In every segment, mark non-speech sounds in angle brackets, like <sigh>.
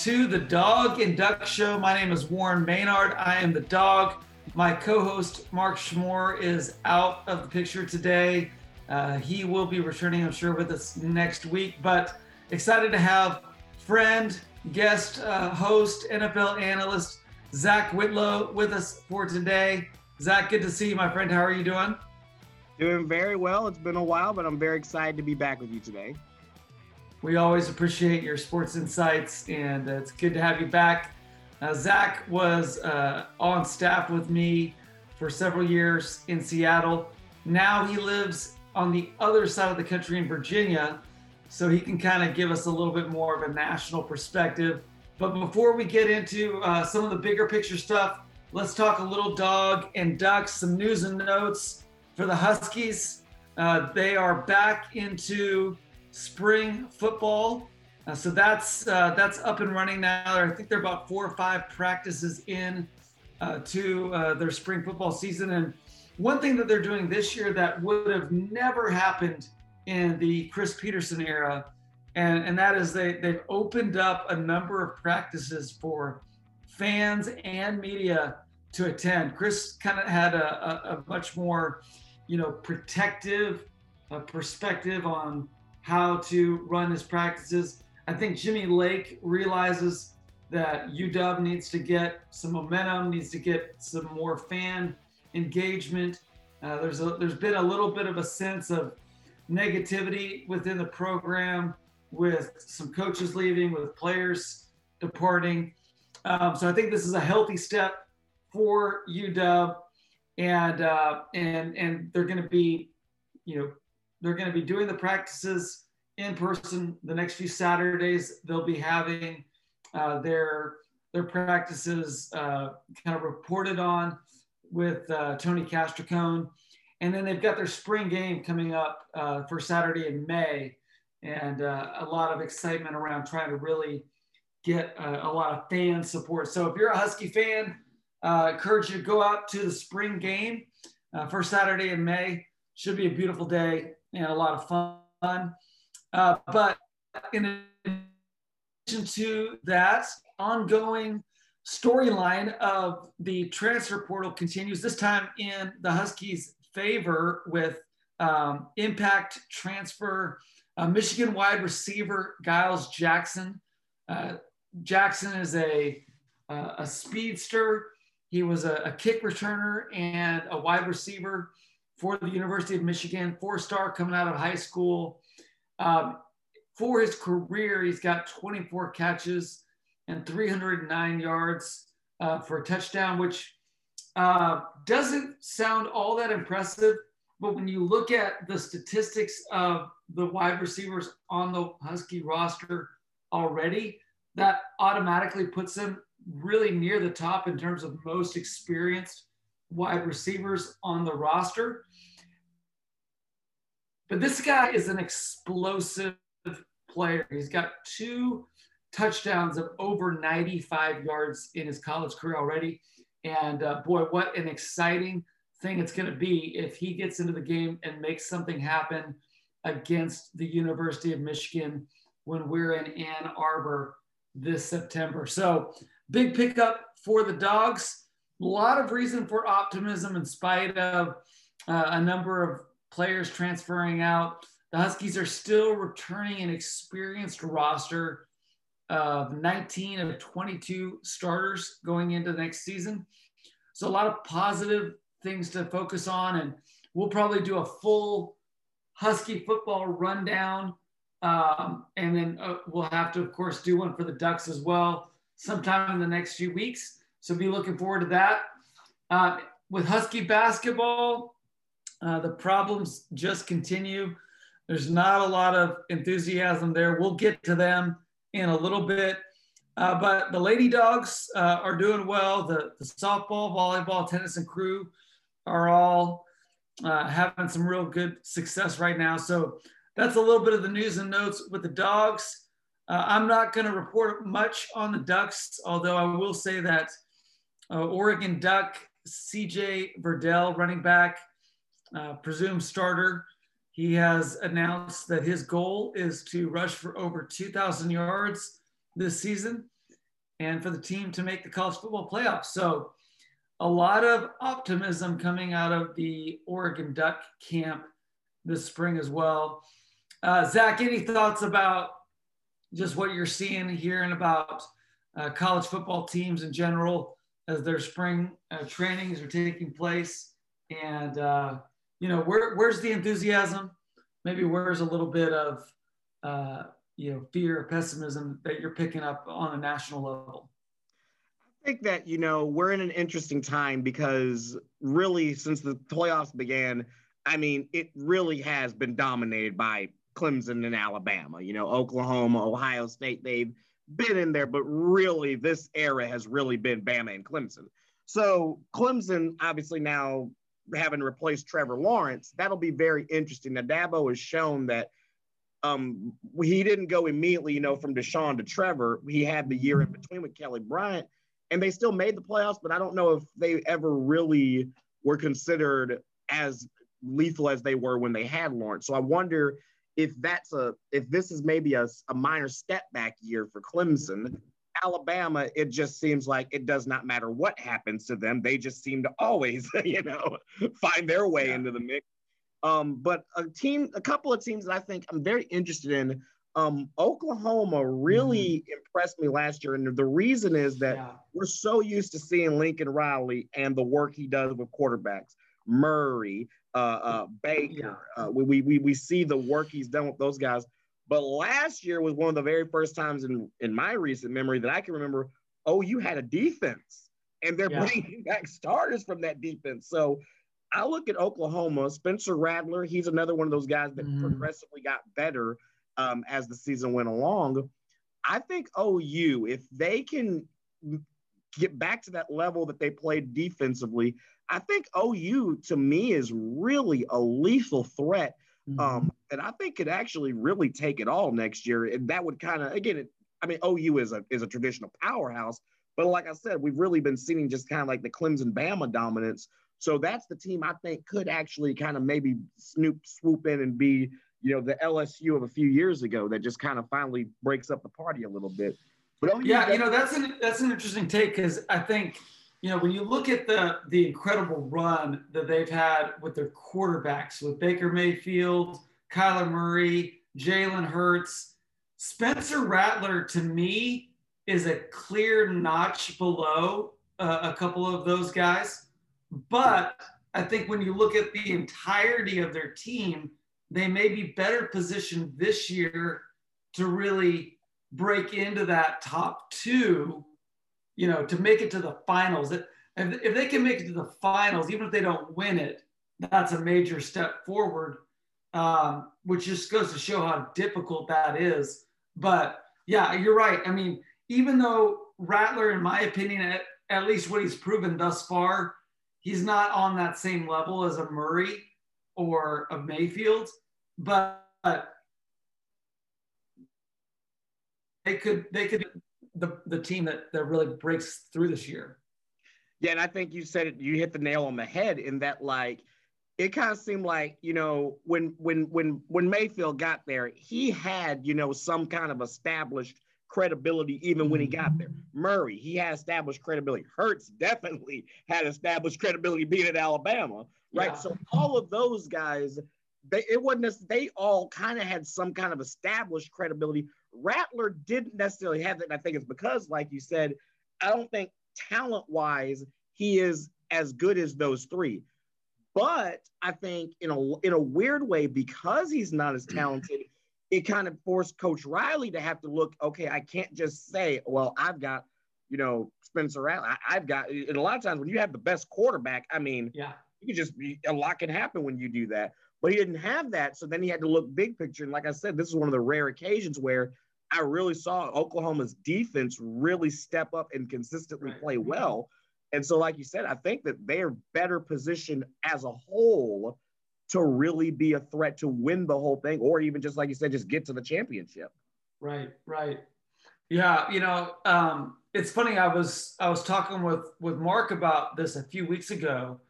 to the Dog and Duck Show. My name is Warren Maynard. I am the dog. My co host, Mark Schmore, is out of the picture today. Uh, he will be returning, I'm sure, with us next week, but excited to have friend, guest, uh, host, NFL analyst, Zach Whitlow with us for today. Zach, good to see you, my friend. How are you doing? Doing very well. It's been a while, but I'm very excited to be back with you today. We always appreciate your sports insights, and it's good to have you back. Uh, Zach was uh, on staff with me for several years in Seattle. Now he lives on the other side of the country in Virginia, so he can kind of give us a little bit more of a national perspective. But before we get into uh, some of the bigger picture stuff, let's talk a little dog and ducks, some news and notes for the Huskies. Uh, they are back into spring football. Uh, so that's uh, that's up and running now. I think they're about four or five practices in uh, to uh, their spring football season. And one thing that they're doing this year that would have never happened in the Chris Peterson era, and, and that is they they've opened up a number of practices for fans and media to attend. Chris kind of had a, a, a, much more, you know, protective uh, perspective on how to run his practices I think Jimmy Lake realizes that UW needs to get some momentum, needs to get some more fan engagement. Uh, there's a, there's been a little bit of a sense of negativity within the program, with some coaches leaving, with players departing. Um, so I think this is a healthy step for UW, and uh, and and they're going to be, you know, they're going to be doing the practices in person the next few Saturdays. They'll be having uh, their their practices uh, kind of reported on with uh, Tony Castricone. And then they've got their spring game coming up uh, for Saturday in May, and uh, a lot of excitement around trying to really get uh, a lot of fan support. So if you're a Husky fan, I encourage you to go out to the spring game for Saturday in May. Should be a beautiful day and a lot of fun. Uh, but in addition to that, ongoing storyline of the transfer portal continues, this time in the Huskies' favor with um, impact transfer uh, Michigan wide receiver Giles Jackson. Uh, Jackson is a, uh, a speedster. He was a, a, kick returner and a wide receiver for the University of Michigan, four star coming out of high school. Um, for his career, he's got 24 catches and 309 yards uh, for a touchdown, which uh, doesn't sound all that impressive. But when you look at the statistics of the wide receivers on the Husky roster already, that automatically puts him really near the top in terms of most experienced wide receivers on the roster. But this guy is an explosive player. He's got two touchdowns of over 95 yards in his college career already. And uh, boy, what an exciting thing it's going to be if he gets into the game and makes something happen against the University of Michigan when we're in Ann Arbor this September. So, big pickup for the Dogs. A lot of reason for optimism in spite of uh, a number of players transferring out. The Huskies are still returning an experienced roster of 19 of 22 starters going into the next season. So a lot of positive things to focus on, and we'll probably do a full Husky football rundown, um, and then uh, we'll have to, of course, do one for the Ducks as well sometime in the next few weeks. So be looking forward to that. Uh, with Husky basketball, uh, the problems just continue. There's not a lot of enthusiasm there. We'll get to them in a little bit. Uh, but the Lady Dogs uh, are doing well. The, the, softball, volleyball, tennis, and crew are all uh, having some real good success right now. So that's a little bit of the news and notes with the Dogs. Uh, I'm not going to report much on the Ducks, although I will say that uh, Oregon Duck CJ Verdell, running back, uh, presumed starter. He has announced that his goal is to rush for over 2,000 yards this season and for the team to make the college football playoffs. So, a lot of optimism coming out of the Oregon Duck camp this spring as well. Uh, Zach, any thoughts about just what you're seeing, hearing about uh, college football teams in general as their spring uh, trainings are taking place? And, uh, you know, where, where's the enthusiasm? Maybe where's a little bit of, uh, you know, fear or pessimism that you're picking up on a national level? I think that, you know, we're in an interesting time because really since the playoffs began, I mean, it really has been dominated by Clemson and Alabama. You know, Oklahoma, Ohio State, they've been in there, but really this era has really been Bama and Clemson. So Clemson, obviously now having replaced Trevor Lawrence, that'll be very interesting. Now Dabo has shown that um, he didn't go immediately, you know, from Deshaun to Trevor. He had the year in between with Kelly Bryant, and they still made the playoffs. But I don't know if they ever really were considered as lethal as they were when they had Lawrence. So I wonder if that's a if this is maybe a, a minor step back year for Clemson. Alabama, it just seems like it does not matter what happens to them. They just seem to always, <laughs> you know, find their way yeah. into the mix. Um, but a team, a couple of teams that I think I'm very interested in. Um, Oklahoma really mm-hmm. impressed me last year, and the reason is that yeah. we're so used to seeing Lincoln Riley and the work he does with quarterbacks, Murray, uh, uh, Baker. Yeah. Uh, we, we we see the work he's done with those guys. But last year was one of the very first times in in my recent memory that I can remember. Oh, you had a defense, and they're yeah. bringing <laughs> back starters from that defense. So I look at Oklahoma, Spencer Rattler. He's another one of those guys that mm. progressively got better um, as the season went along. I think OU, if they can get back to that level that they played defensively, I think OU to me is really a lethal threat. Mm-hmm. Um, and I think could actually really take it all next year. And that would kind of again, it, I mean, OU is a is a traditional powerhouse, but like I said, we've really been seeing just kind of like the Clemson Bama dominance so that's the team I think could actually kind of maybe snoop swoop in and be, you know, the LSU of a few years ago that just kind of finally breaks up the party a little bit. But yeah, you know, that's an that's an interesting take because I think, you know, when you look at the the incredible run that they've had with their quarterbacks with Baker Mayfield, Kyler Murray, Jalen Hurts, Spencer Rattler to me is a clear notch below uh, a couple of those guys. But I think when you look at the entirety of their team, they may be better positioned this year to really break into that top two, you know, to make it to the finals. If if they can make it to the finals, even if they don't win it, that's a major step forward, um, which just goes to show how difficult that is. But yeah, you're right. I mean, even though Rattler, in my opinion, at, at least what he's proven thus far, he's not on that same level as a Murray or a Mayfield, but they could they could the the team that that really breaks through this year. Yeah, and I think you said it. You hit the nail on the head in that like it kind of seemed like you know when when when when Mayfield got there, he had you know some kind of established credibility even when he got there. Murray, he had established credibility. Hurts definitely had established credibility being at Alabama, right? Yeah. So all of those guys, they it wasn't they all kind of had some kind of established credibility. Rattler didn't necessarily have that. And I think it's because, like you said, I don't think talent-wise he is as good as those three. But I think in a in a weird way, because he's not as talented, <clears throat> it kind of forced Coach Riley to have to look, okay, I can't just say, well, I've got, you know, Spencer Rattler. I, have got, and a lot of times when you have the best quarterback, I mean, yeah, you can just, a lot can happen when you do that. But he didn't have that. So then he had to look big picture. And like I said, this is one of the rare occasions where I really saw Oklahoma's defense really step up and consistently right. play well. And so, like you said, I think that they are better positioned as a whole to really be a threat to win the whole thing, or even just like you said, just get to the championship. Right, right. Yeah, you know, um, it's funny. I was I was talking with with Mark about this a few weeks ago,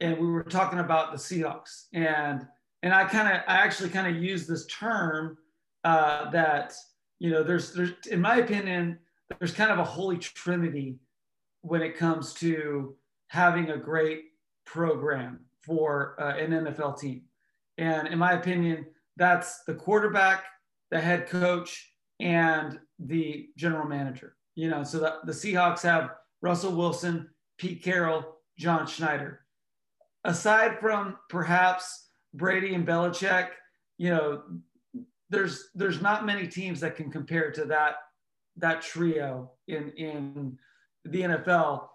and we were talking about the Seahawks, and and I kind of I actually kind of used this term uh, that you know, there's there's in my opinion, there's kind of a holy trinity when it comes to having a great program for uh, an NFL team. And in my opinion, that's the quarterback, the head coach, and the general manager. You know, so the, the Seahawks have Russell Wilson, Pete Carroll, John Schneider. Aside from perhaps Brady and Belichick, you know, there's there's not many teams that can compare to that that trio in in the NFL.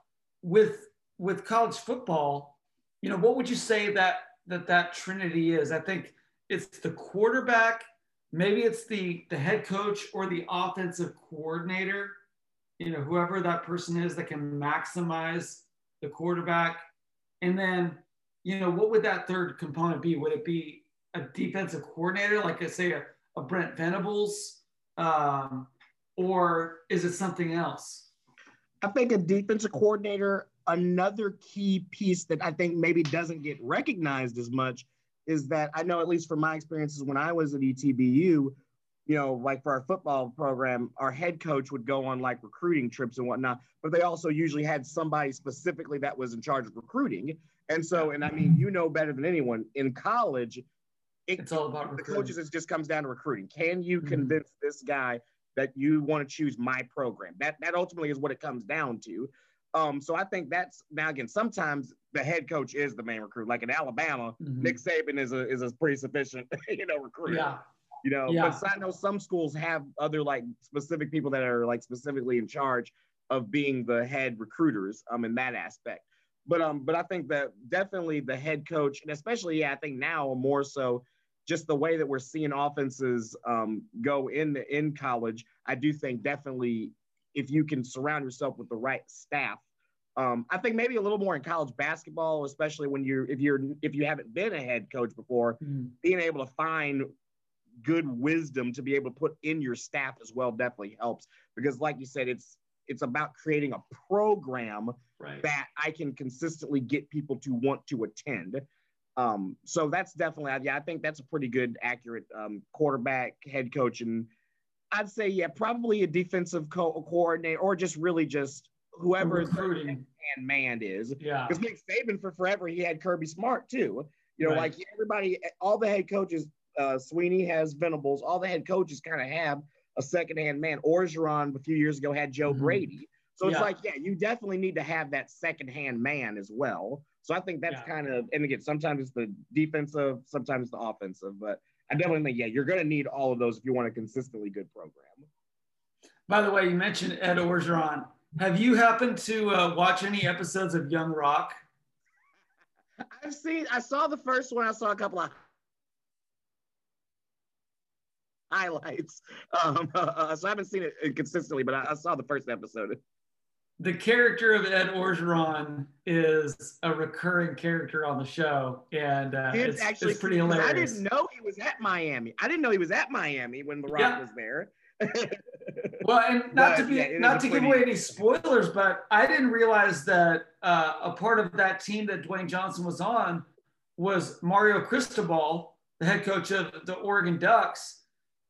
With with college football, you know, what would you say that that that trinity is? I think it's the quarterback, maybe it's the the head coach or the offensive coordinator, you know, whoever that person is that can maximize the quarterback. And then, you know, what would that third component be? Would it be a defensive coordinator, like I say, a, a Brent Venables, um, or is it something else? I think a defensive coordinator. Another key piece that I think maybe doesn't get recognized as much is that I know, at least from my experiences when I was at ETBU, you know, like for our football program, our head coach would go on like recruiting trips and whatnot, but they also usually had somebody specifically that was in charge of recruiting. And so, and I mean, you know better than anyone in college, it, it's all about the recruiting. coaches. It just comes down to recruiting. Can you mm-hmm. convince this guy that you want to choose my program? That that ultimately is what it comes down to. Um, so I think that's now again. Sometimes the head coach is the main recruit. Like in Alabama, mm-hmm. Nick Saban is a is a pretty sufficient <laughs> you know recruit. Yeah. You know, yeah. but I know some schools have other like specific people that are like specifically in charge of being the head recruiters um in that aspect. But um, but I think that definitely the head coach, and especially yeah, I think now more so just the way that we're seeing offenses um, go in the in college, I do think definitely if you can surround yourself with the right staff. Um, I think maybe a little more in college basketball, especially when you're if you're if you haven't been a head coach before, mm-hmm. being able to find good wisdom to be able to put in your staff as well definitely helps because like you said it's it's about creating a program right. that I can consistently get people to want to attend. Um, so that's definitely, yeah, I think that's a pretty good, accurate um, quarterback, head coach, and I'd say, yeah, probably a defensive co- coordinator or just really just whoever and man is. Yeah. Because Nick Saban for forever, he had Kirby Smart too. You know, right. like everybody, all the head coaches, uh, Swinney has Venables. All the head coaches kind of have a secondhand man. Orgeron a few years ago had Joe mm-hmm. Brady. So it's yeah. like, yeah, you definitely need to have that secondhand man as well. So I think that's yeah. kind of, and again, sometimes it's the defensive, sometimes the offensive, but I definitely think, yeah, you're going to need all of those if you want a consistently good program. By the way, you mentioned Ed Orgeron. Have you happened to uh, watch any episodes of Young Rock? I've seen, I saw the first one. I saw a couple of highlights. <laughs> Um, uh, so I haven't seen it consistently, but I, I saw the first episode the character of Ed Orgeron is a recurring character on the show, and uh, it's, it's, actually it's pretty hilarious. I didn't know he was at Miami. I didn't know he was at Miami when The Rock yeah. was there. <laughs> well, and not but, to be yeah, not to give away any spoilers, but I didn't realize that uh, a part of that team that Dwayne Johnson was on was Mario Cristobal, the head coach of the Oregon Ducks,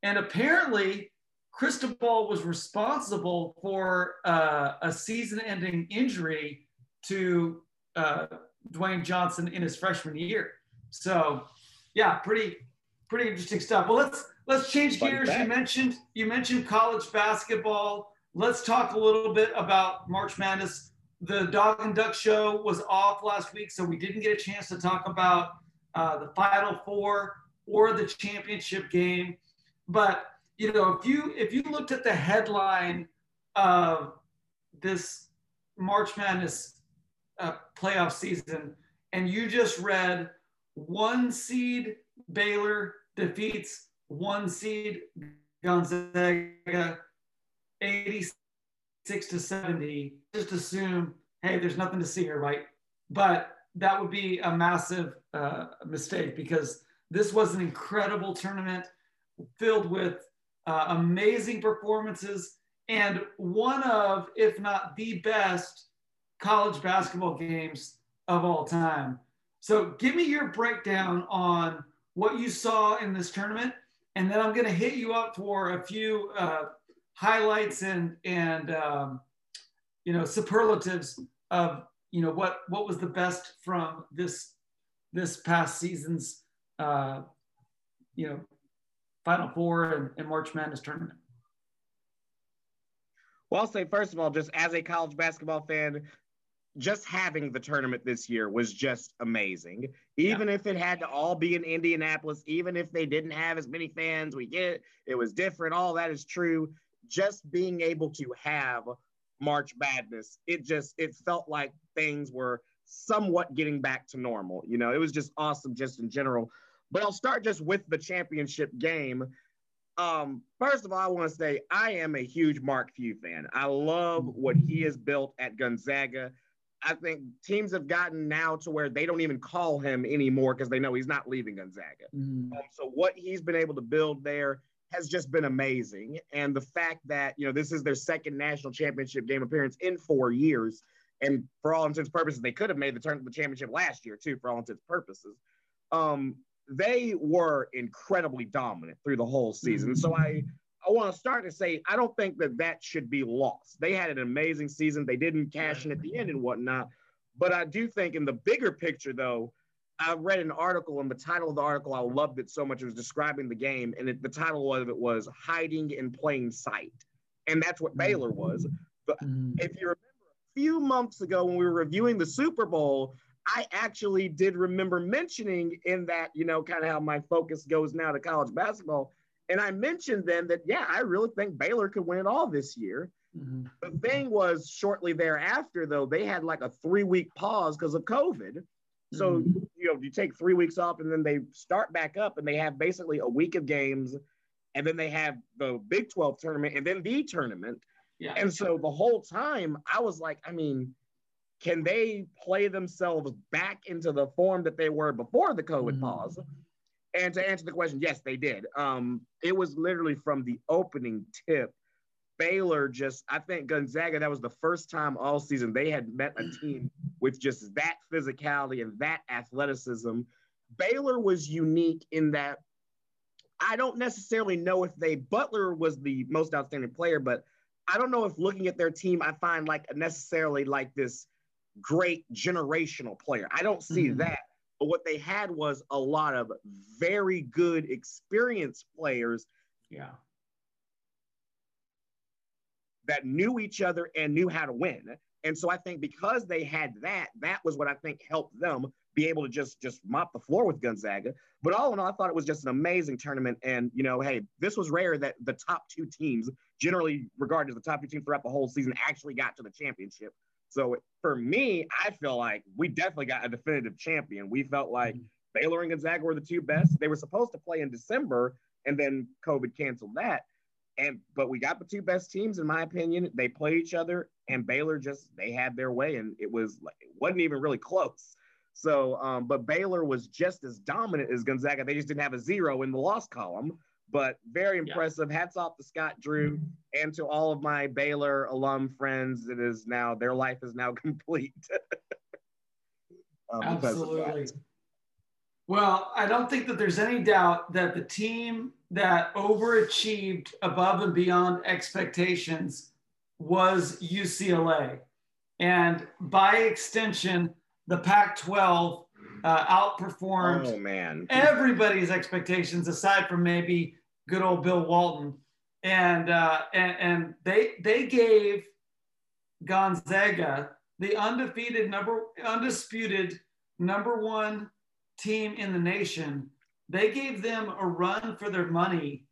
and apparently Cristobal was responsible for uh, a season-ending injury to uh, Dwayne Johnson in his freshman year. So, yeah, pretty pretty interesting stuff. Well, let's let's change gears. You mentioned you mentioned college basketball. Let's talk a little bit about March Madness. The Dog and Duck show was off last week, so we didn't get a chance to talk about uh, the Final Four or the championship game. But you know, if you if you looked at the headline of this March Madness uh, playoff season, and you just read one seed Baylor defeats one seed Gonzaga, eighty-six to seventy, just assume, hey, there's nothing to see here, right? But that would be a massive uh, mistake because this was an incredible tournament filled with uh, amazing performances, and one of, if not the best, college basketball games of all time. So, give me your breakdown on what you saw in this tournament and then I'm going to hit you up for a few uh, highlights and and um, you know superlatives of you know what what was the best from this this past season's uh, you know Final Four and, and March Madness tournament. Well, I'll say first of all, just as a college basketball fan, just having the tournament this year was just amazing. Even yeah. if it had to all be in Indianapolis, even if they didn't have as many fans, we get it. It was different. All that is true. Just being able to have March Madness, it just it felt like things were somewhat getting back to normal. You know, it was just awesome just in general. But I'll start just with the championship game. Um, first of all, I want to say I am a huge Mark Few fan. I love what he has built at Gonzaga. I think teams have gotten now to where they don't even call him anymore because they know he's not leaving Gonzaga. Mm. Um, so what he's been able to build there has just been amazing. And the fact that you know this is their second national championship game appearance in four years, and for all intents and purposes, they could have made the turn the championship last year too, for all intents and purposes. Um, they were incredibly dominant through the whole season. Mm. So I I want to start to say I don't think that that should be lost. They had an amazing season. They didn't cash in at the end and whatnot. But I do think in the bigger picture, though, I read an article and the title of the article, I loved it so much. It was describing the game, and it, the title of it was Hiding in Plain Sight. And that's what Baylor was. But mm-hmm. if you remember a few months ago when we were reviewing the Super Bowl, I actually did remember mentioning in that, you know, kind of how my focus goes now to college basketball and I mentioned then that, yeah, I really think Baylor could win it all this year. Mm-hmm. The thing was, shortly thereafter, though, they had like a three week pause because of COVID. So, mm-hmm. you know, you take three weeks off and then they start back up and they have basically a week of games. And then they have the Big 12 tournament and then the tournament. Yeah. And so the whole time I was like, I mean, can they play themselves back into the form that they were before the COVID mm-hmm. pause? And to answer the question, yes, they did. Um, it was literally from the opening tip. Baylor just, I think Gonzaga, that was the first time all season they had met a team <clears throat> with just that physicality and that athleticism. Baylor was unique in that I don't necessarily know if they, Butler was the most outstanding player, but I don't know if looking at their team, I find like necessarily like this great generational player. I don't see mm-hmm. that. But what they had was a lot of very good experienced players. Yeah. That knew each other and knew how to win. And so I think because they had that, that was what I think helped them be able to just just mop the floor with Gonzaga. But all in all, I thought it was just an amazing tournament. And you know, hey, this was rare that the top two teams, generally regarded as the top two teams throughout the whole season, actually got to the championship. So for me, I feel like we definitely got a definitive champion. We felt like mm-hmm. Baylor and Gonzaga were the two best. They were supposed to play in December, and then COVID canceled that. And but we got the two best teams, in my opinion. They played each other, and Baylor just they had their way, and it was like it wasn't even really close. So, um, but Baylor was just as dominant as Gonzaga. They just didn't have a zero in the loss column but very impressive. Yeah. Hats off to Scott Drew and to all of my Baylor alum friends. It is now their life is now <laughs> complete. um, Absolutely. Well, I don't think that there's any doubt that the team that overachieved above and beyond expectations was UCLA. And by extension, the Pac 12 uh, outperformed oh, man. everybody's expectations, aside from maybe good old Bill Walton. And, uh, and, and they, they gave Gonzaga the undefeated number, undisputed number one team in the nation. They gave them a run for their money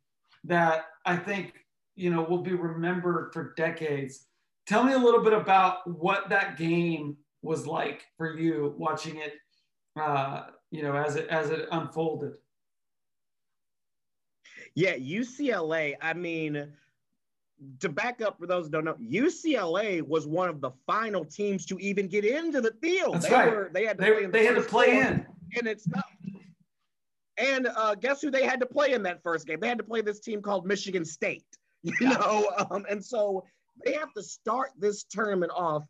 that I think, you know, will be remembered for decades. Tell me a little bit about what that game was like for you watching it uh, you know, as it as it unfolded. Yeah, UCLA. I mean, to back up for those who don't know, UCLA was one of the final teams to even get into the field. That's they right. Were, they had to they, play, they had to play in, and it's not. And uh, guess who they had to play in that first game? They had to play this team called Michigan State. <laughs> You yeah. know, um, and so they have to start this tournament off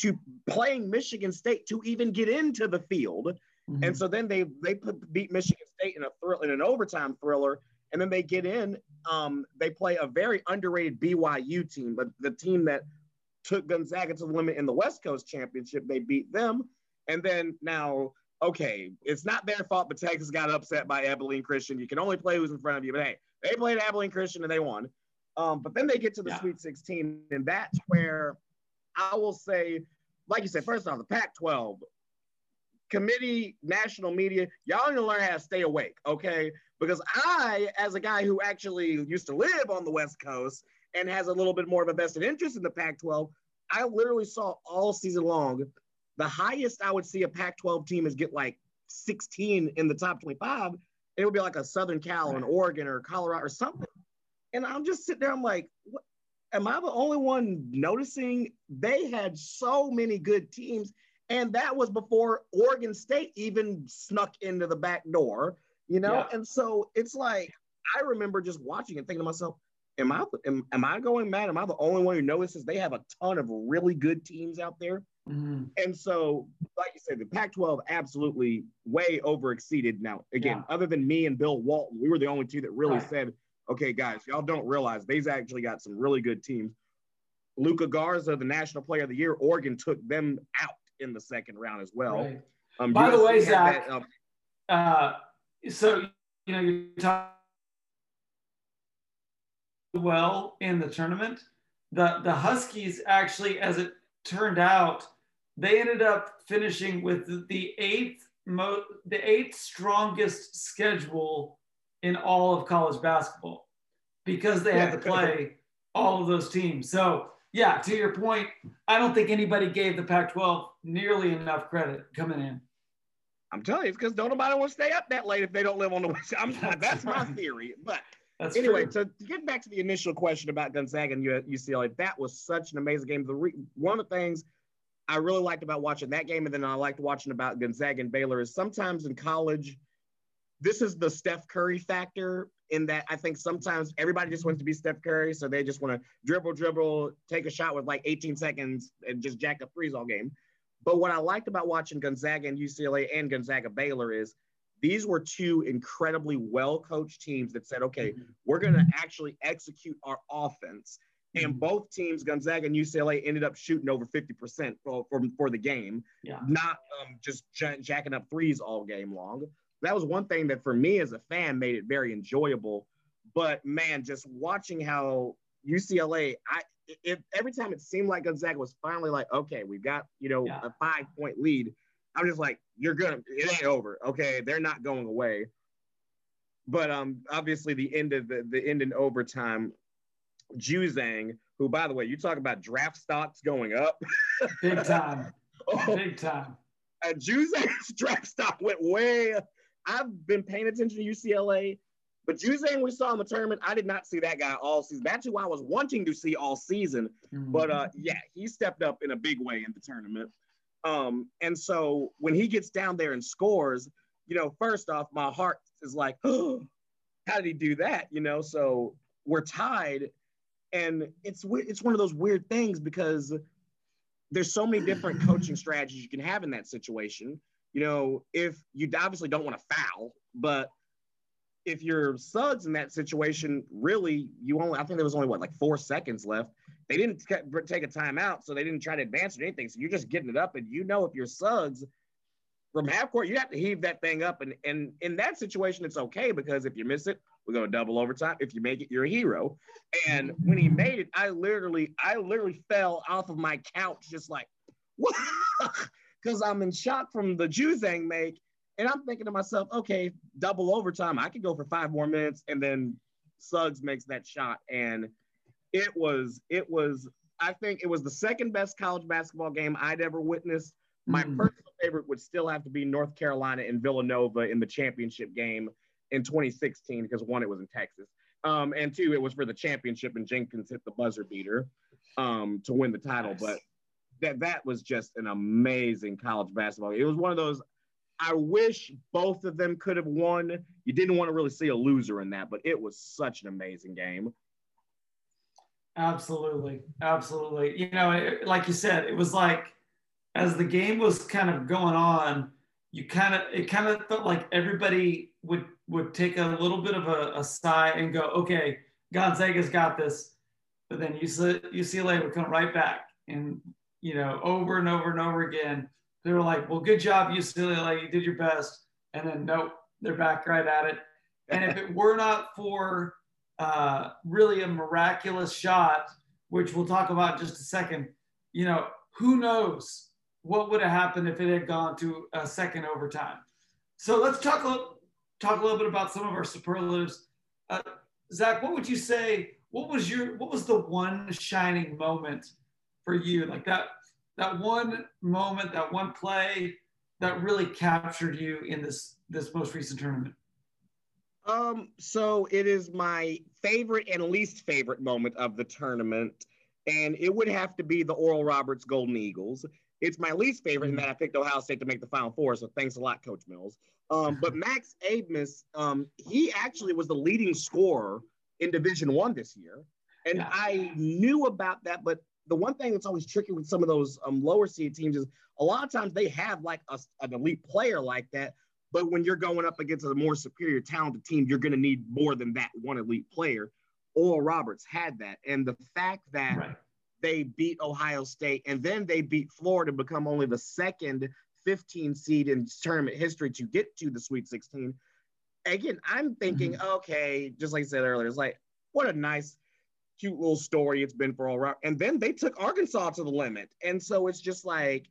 to playing Michigan State to even get into the field. Mm-hmm. And so then they they put, beat Michigan State in a thrill in an overtime thriller. and then they get in. Um, they play a very underrated BYU team, but the team that took Gonzaga to the limit in the West Coast Championship, they beat them. And then now, okay, it's not their fault, but Texas got upset by Abilene Christian. You can only play who's in front of you, but hey, they played Abilene Christian and they won. Um, but then they get to the yeah. Sweet 16, and that's where I will say, like you said, first off, the Pac 12 committee, national media, y'all need to learn how to stay awake, okay? Because I, as a guy who actually used to live on the West Coast and has a little bit more of a vested interest in the Pac 12, I literally saw all season long the highest I would see a Pac 12 team is get like 16 in the top 25. It would be like a Southern Cal or an Oregon or Colorado or something. And I'm just sitting there, I'm like, what? Am I the only one noticing they had so many good teams? And that was before Oregon State even snuck into the back door, you know? Yeah. And so it's like, I remember just watching and thinking to myself, am I, am, am I going mad? Am I the only one who notices they have a ton of really good teams out there? Mm-hmm. And so, like you said, the Pac 12 absolutely way over exceeded. Now, again, yeah. other than me and Bill Walton, we were the only two that really right. said, okay, guys, y'all don't realize they've actually got some really good teams. Luka Garza, the National Player of the Year, Oregon took them out in the second round as well. Right. Um, By USC the way, Zach, that, um, uh, so you know you're talking well in the tournament. The the Huskies actually, as it turned out, they ended up finishing with the eighth mo- the eighth strongest schedule in all of college basketball because they had to play all of those teams. So, yeah, to your point, I don't think anybody gave the Pac 12 nearly enough credit coming in. I'm telling you, it's because nobody want to stay up that late if they don't live on the <laughs> West. I'm, that's, that's my theory. But that's anyway, true. to, to get back to the initial question about Gonzaga and UCLA, that was such an amazing game. The re, one of the things I really liked about watching that game, and then I liked watching about Gonzaga and Baylor, is sometimes in college – this is the Steph Curry factor in that I think sometimes everybody just wants to be Steph Curry, so they just want to dribble, dribble, take a shot with like 18 seconds and just jack up threes all game. But what I liked about watching Gonzaga and UCLA and Gonzaga Baylor is these were two incredibly well coached teams that said, okay, we're going to actually execute our offense. And both teams, Gonzaga and UCLA, ended up shooting over 50% for, for, for the game, yeah. not um, just jacking up threes all game long that was one thing that for me as a fan made it very enjoyable. But man, just watching how UCLA, I if every time it seemed like Gonzaga was finally like, okay, we've got you know yeah. a five point lead. I'm just like, you're gonna, it ain't over. Okay, they're not going away. But um, obviously the end of the the end in overtime, Juzang, who by the way, you talk about draft stocks going up, big time, <laughs> oh, big time. Uh, Juzang's <laughs> draft stock went way I've been paying attention to UCLA, but Juzang we saw in the tournament, I did not see that guy all season. That's who I was wanting to see all season. Mm-hmm. But uh, yeah, he stepped up in a big way in the tournament. Um, and so when he gets down there and scores, you know, first off, my heart is like, oh, <gasps> how did he do that? You know, so we're tied, and it's it's one of those weird things because there's so many different coaching strategies you can have in that situation you know, if you obviously don't want to foul, but if you're in that situation, really, you only, I think there was only what, like four seconds left. They didn't take a timeout, so they didn't try to advance or anything. So you're just getting it up. And you know, if you're from half court, you have to heave that thing up. And, and in that situation, it's okay because if you miss it, we're going to double overtime. If you make it, you're a hero. And when he made it, I literally, I literally fell off of my couch, just like, <laughs> what? Because I'm in shock from the Juzang make. And I'm thinking to myself, okay, double overtime. I could go for five more minutes. And then Suggs makes that shot. And it was, it was, I think it was the second best college basketball game I'd ever witnessed. My mm. personal favorite would still have to be North Carolina and Villanova in the championship game in 2016, because one, it was in Texas. Um, and two, it was for the championship, and Jenkins hit the buzzer beater um, to win the title. Nice. But that that was just an amazing college basketball. It was one of those. I wish both of them could have won. You didn't want to really see a loser in that, but it was such an amazing game. Absolutely, absolutely. You know, it, like you said, it was like as the game was kind of going on, you kind of it kind of felt like everybody would would take a little bit of a, a sigh and go, okay, Gonzaga's got this. But then UCLA would come right back and, you know, over and over and over again. They were like, well, good job, UCLA. You did your best. And then, nope, they're back right at it. And if it <laughs> were not for uh, really a miraculous shot, which we'll talk about in just a second, you know, who knows what would have happened if it had gone to a second overtime. So let's talk a little, talk a little bit about some of our superlatives. Uh, Zach, what would you say? What was your what was the one shining moment for you? Like that that one moment, that one play that really captured you in this this most recent tournament? Um, so it is my favorite and least favorite moment of the tournament, and it would have to be the Oral Roberts Golden Eagles. It's my least favorite in that I picked Ohio State to make the Final Four. So thanks a lot, Coach Mills. Um, but <laughs> Max Abmas, um, he actually was the leading scorer in Division One this year, and yeah. I knew about that. But the one thing that's always tricky with some of those um, lower seed teams is a lot of times they have like a, an elite player like that. But when you're going up against a more superior talented team, you're going to need more than that one elite player. Oral Roberts had that. And the fact that right they beat Ohio State, and then they beat Florida, to become only the second 15 seed in tournament history to get to the Sweet 16. Again, I'm thinking, mm-hmm. okay, just like I said earlier, it's like, what a nice, cute little story it's been for all right. And then they took Arkansas to the limit. And so it's just like,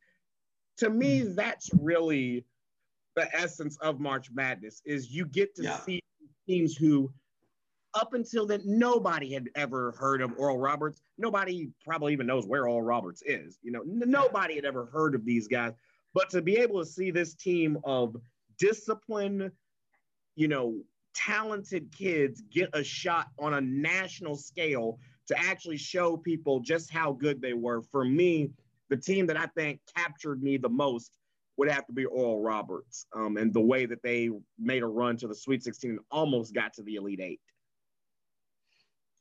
to me, mm-hmm. that's really the essence of March Madness is you get to yeah. see teams who up until then, nobody had ever heard of Oral Roberts. Nobody probably even knows where Oral Roberts is. You know, n- nobody had ever heard of these guys. But to be able to see this team of discipline, you know, talented kids get a shot on a national scale to actually show people just how good they were. For me, the team that I think captured me the most would have to be Oral Roberts um, and the way that they made a run to the Sweet 16 and almost got to the Elite Eight.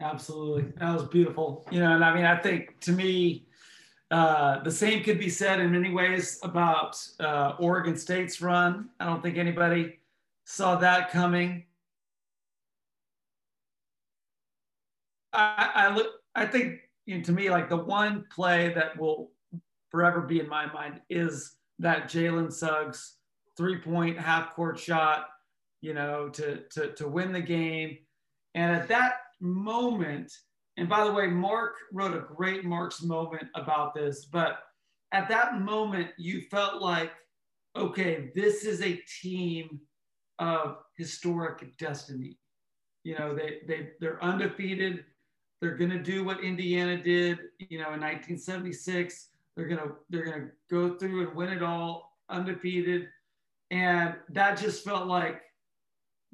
Absolutely. That was beautiful. You know, and I mean, I think to me, uh, the same could be said in many ways about uh, Oregon State's run. I don't think anybody saw that coming. I, I look. I think you know, to me, like the one play that will forever be in my mind is that Jalen Suggs three-point half-court shot. You know, to to to win the game, and at that moment, and by the way, Mark wrote a great Mark's moment about this, but at that moment, you felt like, okay, this is a team of historic destiny. You know, they, they, they're undefeated. They're going to do what Indiana did, you know, in 1976. They're going to, they're going to go through and win it all undefeated. And that just felt like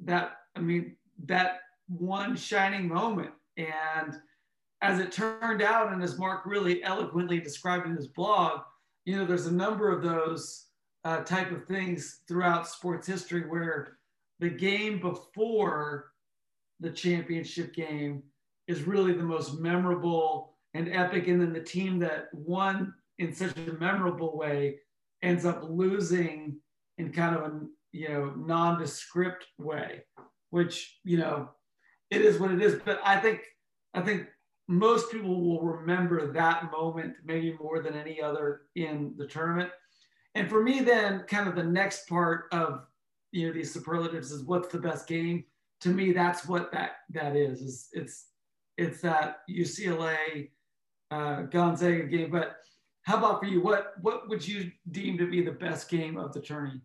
that. I mean, that one shining moment. And as it turned out, and as Mark really eloquently described in his blog, you know, there's a number of those uh, type of things throughout sports history where the game before the championship game is really the most memorable and epic. And then the team that won in such a memorable way ends up losing in kind of a you know nondescript way, which you know it is what it is. But I think I think most people will remember that moment maybe more than any other in the tournament. And for me, then kind of the next part of you know these superlatives is what's the best game. To me, that's what that that is. Is it's it's that UCLA uh, Gonzaga game. But how about for you? What what would you deem to be the best game of the tourney?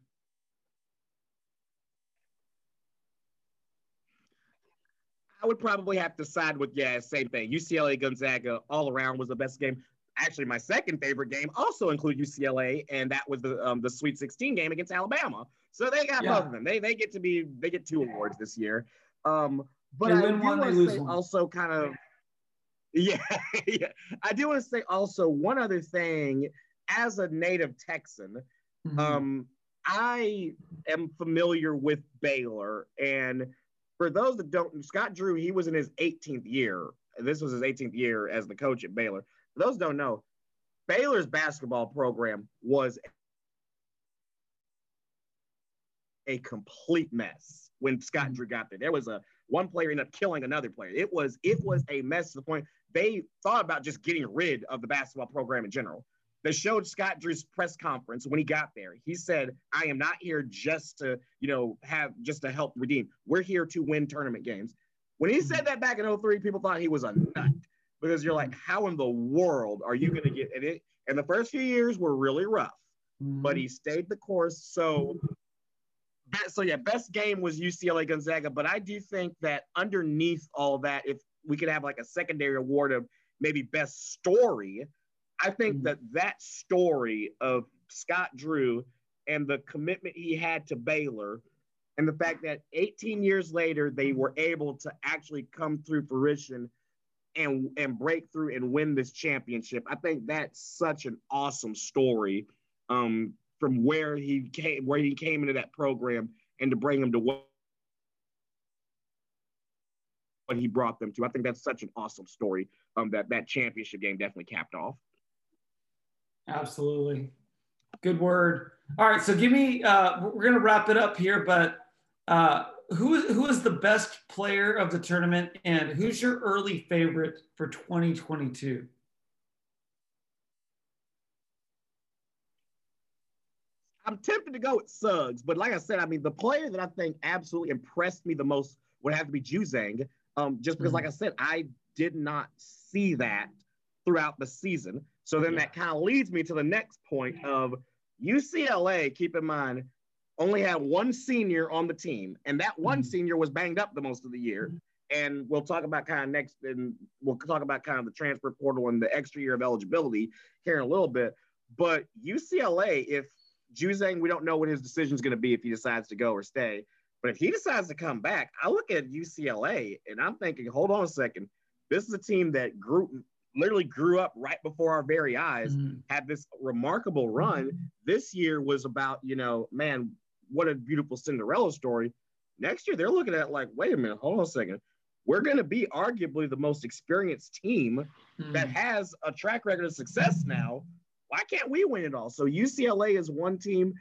I would probably have to side with yeah, same thing. UCLA Gonzaga all around was the best game. Actually, my second favorite game also included UCLA, and that was the um, the Sweet 16 game against Alabama. So they got yeah. both of them. They they get to be they get two awards this year. Um, but I do want to say also kind of <laughs> yeah, <laughs> yeah. I do want to say also one other thing. As a native Texan, mm-hmm. um, I am familiar with Baylor and for those that don't, Scott Drew, he was in his 18th year. This was his 18th year as the coach at Baylor. For those don't know, Baylor's basketball program was a complete mess. when Scott mm-hmm. Drew got there. There was a one player ended up killing another player. It was it was a mess to the point they thought about just getting rid of the basketball program in general. They showed Scott Drew's press conference when he got there. He said, "I am not here just to, you know, have just to help redeem. We're here to win tournament games." When he said that back in 03, people thought he was a nut because you're like, how in the world are you going to get and it? And the first few years were really rough, mm-hmm. but he stayed the course. So, so yeah, best game was UCLA Gonzaga. But I do think that underneath all that, if we could have like a secondary award of maybe best story, I think mm-hmm. that that story of Scott Drew and the commitment he had to Baylor and the fact that 18 years later they were able to actually come through fruition and and break through and win this championship. I think that's such an awesome story um, from where he came where he came into that program and to bring him to what what he brought them to. I think that's such an awesome story um, that that championship game definitely capped off. Absolutely. Good word. All right, so give me. Uh, we're gonna wrap it up here, but uh, who who is the best player of the tournament, and who's your early favorite for 2022? I'm tempted to go with Suggs, but like I said, I mean, the player that I think absolutely impressed me the most would have to be Juzang, um, just because, mm-hmm. like I said, I did not see that throughout the season. So then yeah. that kind of leads me to the next point of UCLA. Keep in mind, only had one senior on the team, and that one mm-hmm. senior was banged up the most of the year. Mm-hmm. And we'll talk about kind of next, and we'll talk about kind of the transfer portal and the extra year of eligibility here in a little bit. But UCLA, if Juzang, we don't know what his decision is going to be if he decides to go or stay. But if he decides to come back, I look at UCLA and I'm thinking, hold on a second. This is a team that grew literally grew up right before our very eyes, mm-hmm. had this remarkable run. Mm-hmm. This year was about, you know, man, what a beautiful Cinderella story. Next year, they're looking at like, wait a minute, hold on a second. We're going to be arguably the most experienced team mm. that has a track record of success now. Why can't we win it all? So UCLA is one team.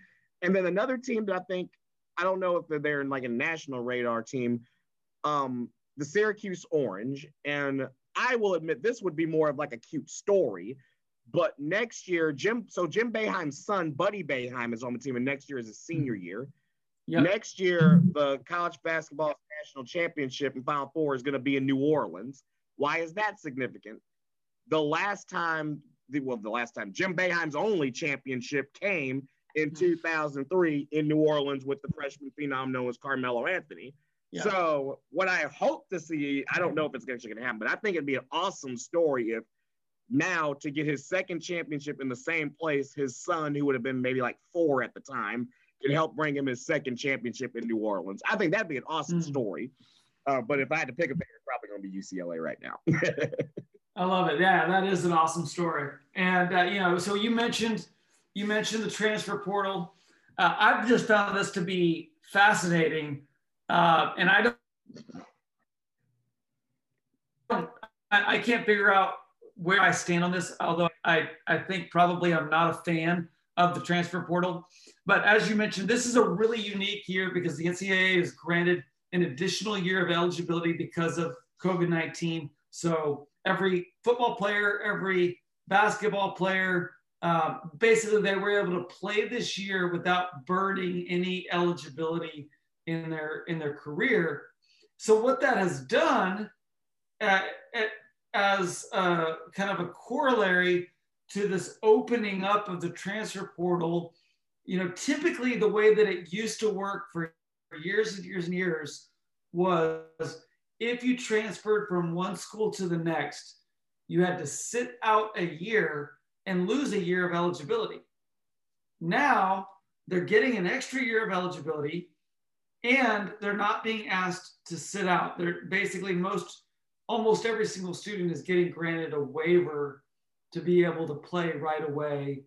And then another team that I think, I don't know if they're there in like a national radar team, um, the Syracuse Orange. And I will admit this would be more of like a cute story but next year, Jim, so Jim Boeheim's son, Buddy Boeheim, is on the team, and next year is his senior year. Yep. Next year, the college basketball national championship and Final Four is going to be in New Orleans. Why is that significant? The last time, the, well, the last time Jim Boeheim's only championship came in 2003 in New Orleans with the freshman phenom known as Carmelo Anthony. Yeah. So, what I hope to see, I don't know if it's actually going to happen, but I think it'd be an awesome story if now to get his second championship in the same place, his son, who would have been maybe like four at the time, can help bring him his second championship in New Orleans. I think that'd be an awesome mm-hmm. story. Uh, but if I had to pick a pick, it's probably going to be UCLA right now. <laughs> I love it. Yeah, that is an awesome story. And uh, you know, so you mentioned you mentioned the transfer portal. Uh, I've just found this to be fascinating, uh, and I don't, I, I can't figure out where I stand on this, although I, I think probably I'm not a fan of the transfer portal. But as you mentioned, this is a really unique year because the NCAA has granted an additional year of eligibility because of COVID 19. So every football player, every basketball player, uh, basically they were able to play this year without burning any eligibility in their in their career. So what that has done, uh, as a, kind of a corollary to this opening up of the transfer portal, you know, typically the way that it used to work for years and years and years was if you transferred from one school to the next, you had to sit out a year and lose a year of eligibility. Now they're getting an extra year of eligibility and they're not being asked to sit out. They're basically most almost every single student is getting granted a waiver to be able to play right away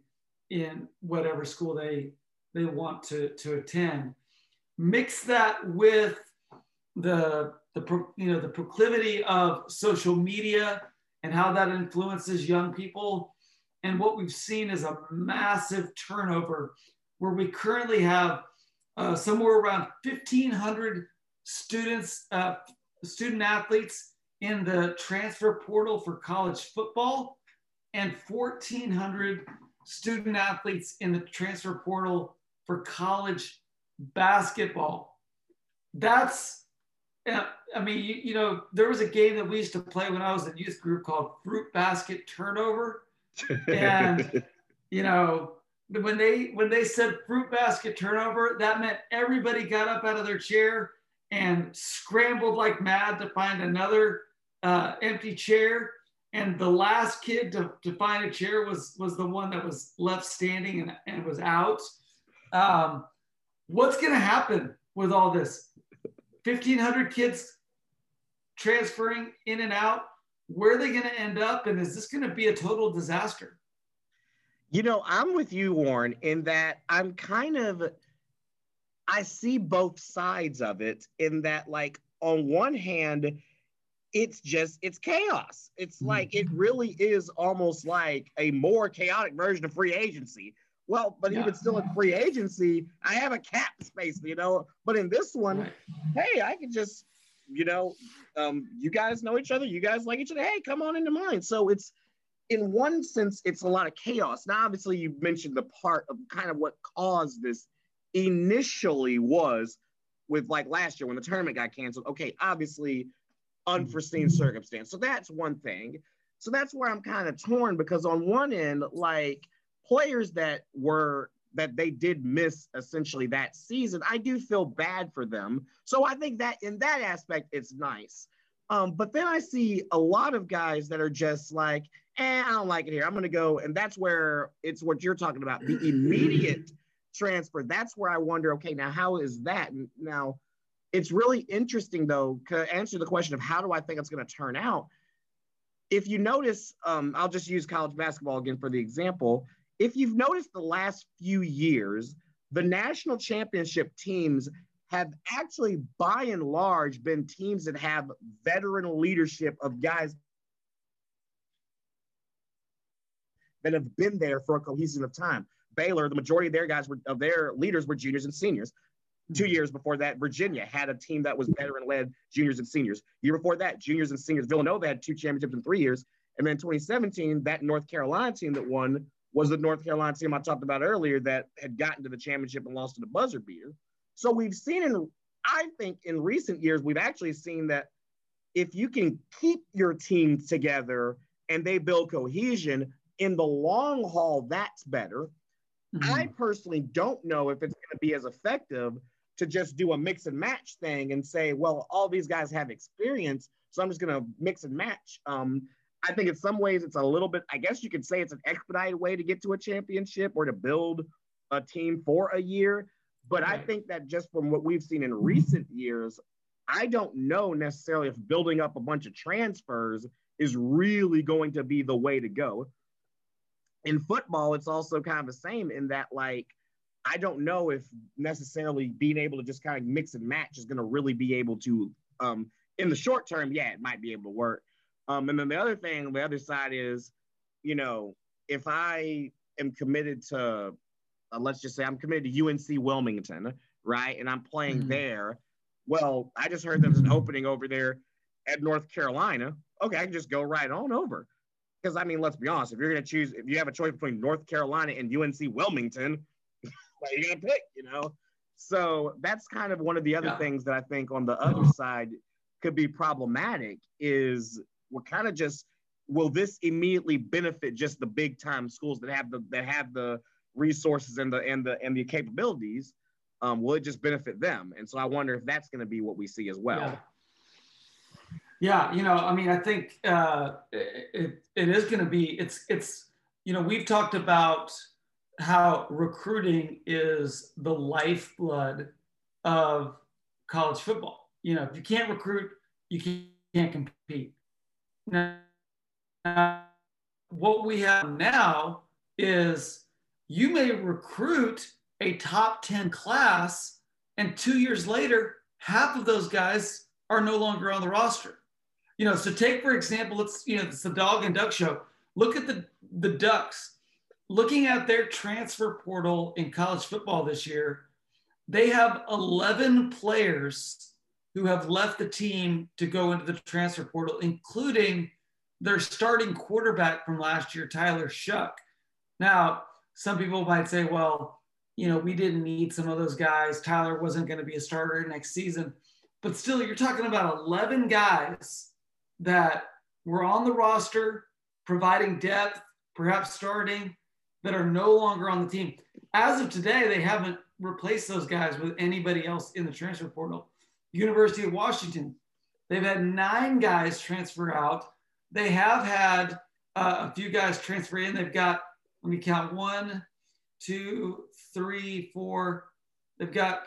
in whatever school they they want to to attend mix that with the the you know the proclivity of social media and how that influences young people and what we've seen is a massive turnover where we currently have uh, somewhere around 1500 students, uh, student athletes in the transfer portal for college football and 1,400 student athletes in the transfer portal for college basketball. That's, I mean, you, you, know, there was a game that we used to play when I was in youth group called Fruit Basket Turnover. And, you <laughs> know, when they when they said fruit basket turnover, that meant everybody got up out of their chair and scrambled like mad to find another uh, empty chair. And the last kid to, to find a chair was was the one that was left standing and, and was out. Um, what's going to happen with all this? 1,500 kids transferring in and out. Where are they going to end up? And is this going to be a total disaster? You know, I'm with you, Warren, in that I'm kind of, I see both sides of it in that, like, on one hand, it's just, it's chaos. It's mm-hmm. like, it really is almost like a more chaotic version of free agency. Well, but yeah. even still in free agency, I have a cap space, you know. But in this one, right. hey, I can just, you know, um, you guys know each other, you guys like each other. Hey, come on into mine. So it's in one sense, it's a lot of chaos. Now, obviously, you mentioned the part of kind of what caused this initially was with like last year when the tournament got canceled. Okay, obviously, unforeseen circumstance. So that's one thing. So that's where I'm kind of torn because on one end, like players that were that they did miss essentially that season, I do feel bad for them. So I think that in that aspect, it's nice. Um, but then I see a lot of guys that are just like, eh, I don't like it here. I'm going to go. And that's where it's what you're talking about the immediate transfer. That's where I wonder, okay, now how is that? Now, it's really interesting though, to answer the question of how do I think it's going to turn out. If you notice, um, I'll just use college basketball again for the example. If you've noticed the last few years, the national championship teams have actually, by and large, been teams that have veteran leadership of guys that have been there for a cohesion of time. Baylor, the majority of their guys were of their leaders were juniors and seniors. Two hmm. years before that, Virginia had a team that was veteran led juniors and seniors. Year before that, juniors and seniors. Villanova had two championships in three years. And then 2017, that North Carolina team that won was the North Carolina team I talked about earlier that had gotten to the championship and lost to the buzzer beater. So we've seen in, I think in recent years, we've actually seen that if you can keep your team together and they build cohesion in the long haul, that's better. Mm-hmm. I personally don't know if it's going to be as effective to just do a mix and match thing and say, well, all these guys have experience, so I'm just going to mix and match. Um, I think in some ways it's a little bit, I guess you could say it's an expedited way to get to a championship or to build a team for a year. But I think that just from what we've seen in recent years, I don't know necessarily if building up a bunch of transfers is really going to be the way to go. In football, it's also kind of the same in that, like, I don't know if necessarily being able to just kind of mix and match is going to really be able to, um, in the short term, yeah, it might be able to work. Um, and then the other thing, the other side is, you know, if I am committed to uh, let's just say I'm committed to UNC Wilmington, right? And I'm playing mm-hmm. there. Well, I just heard there's an opening over there at North Carolina. Okay, I can just go right on over. Because I mean, let's be honest, if you're gonna choose, if you have a choice between North Carolina and UNC Wilmington, <laughs> what are you gonna pick? You know. So that's kind of one of the other yeah. things that I think on the other side could be problematic is we're kind of just will this immediately benefit just the big time schools that have the that have the resources and the and the and the capabilities, um, will it just benefit them? And so I wonder if that's going to be what we see as well. Yeah. Yeah, you know, I mean, I think uh, it, it is going to be. It's it's you know we've talked about how recruiting is the lifeblood of college football. You know, if you can't recruit, you can't compete. Now, what we have now is you may recruit a top 10 class, and two years later, half of those guys are no longer on the roster. You know, so take for example, let's you know, it's the dog and duck show. Look at the the Ducks. Looking at their transfer portal in college football this year, they have 11 players who have left the team to go into the transfer portal, including their starting quarterback from last year, Tyler Shough. Now, some people might say, well, you know, we didn't need some of those guys. Tyler wasn't going to be a starter next season. But still, you're talking about 11 guys that were on the roster, providing depth, perhaps starting, that are no longer on the team. As of today, they haven't replaced those guys with anybody else in the transfer portal. University of Washington, they've had nine guys transfer out. They have had uh, a few guys transfer in. They've got, let me count one, two, three, four. They've got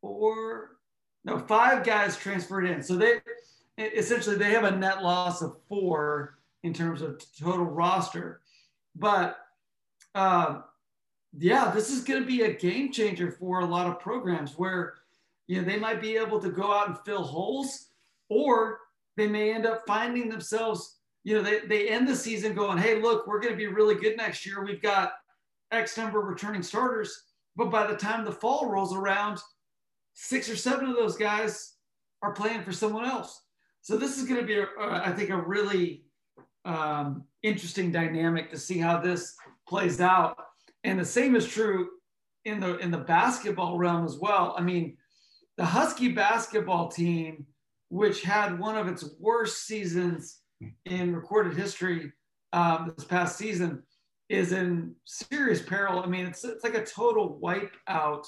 four, no, five guys transferred in. So they essentially they have a net loss of four in terms of total roster. But uh, yeah, this is going to be a game changer for a lot of programs where you know they might be able to go out and fill holes, or they may end up finding themselves. You know, they, they end the season going, hey, look, we're going to be really good next year. We've got X number of returning starters. But by the time the fall rolls around, six or seven of those guys are playing for someone else. So this is going to be, a, I think, a really um, interesting dynamic to see how this plays out. And the same is true in the in the basketball realm as well. I mean, the Husky basketball team, which had one of its worst seasons in recorded history um, this past season, is in serious peril. I mean, it's, it's like a total wipeout.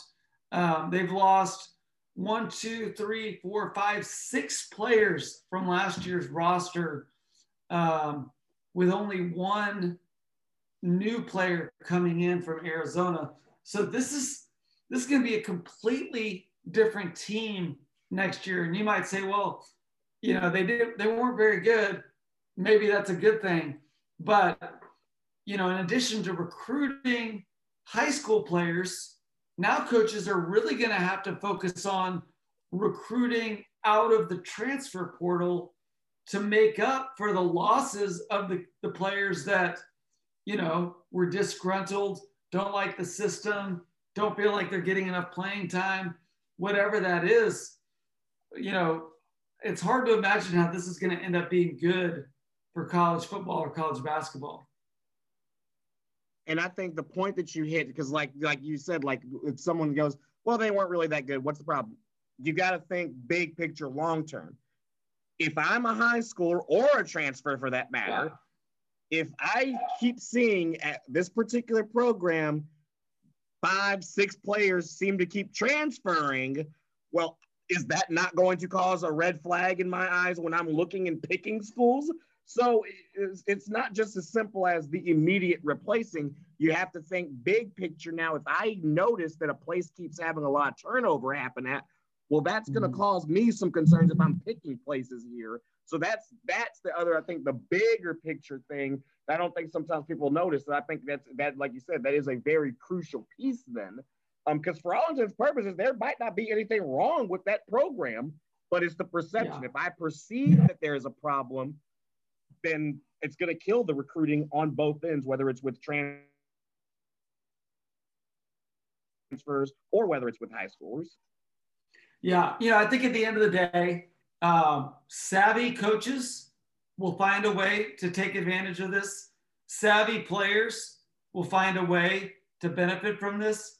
Um, they've lost one, two, three, four, five, six players from last year's roster um, with only one new player coming in from Arizona. So this is this is going to be a completely different team next year. And you might say, well, you know, they did they weren't very good. Maybe that's a good thing. But you know, in addition to recruiting high school players, now coaches are really going to have to focus on recruiting out of the transfer portal to make up for the losses of the, the players that, you know, were disgruntled, don't like the system, don't feel like they're getting enough playing time, whatever that is. You know, it's hard to imagine how this is going to end up being good for college football or college basketball. And I think the point that you hit, because like like you said, like if someone goes, well, they weren't really that good. What's the problem? You got to think big picture, long term if I'm a high schooler or a transfer for that matter, yeah. if I keep seeing at this particular program, five, six players seem to keep transferring, well, is that not going to cause a red flag in my eyes when I'm looking and picking schools? So it's, it's not just as simple as the immediate replacing. You have to think big picture now. If I notice that a place keeps having a lot of turnover happen at, well, that's going to mm-hmm. cause me some concerns if I'm picking places here. So that's that's the other, I think, the bigger picture thing. I don't think sometimes people notice. And I think that's that, like you said, that is a very crucial piece then. Um, because for all intents and purposes, there might not be anything wrong with that program, but it's the perception. Yeah. If I perceive that there is a problem, then it's going to kill the recruiting on both ends, whether it's with transfers or whether it's with high schoolers. Yeah, you know, I think at the end of the day, um, savvy coaches will find a way to take advantage of this. Savvy players will find a way to benefit from this.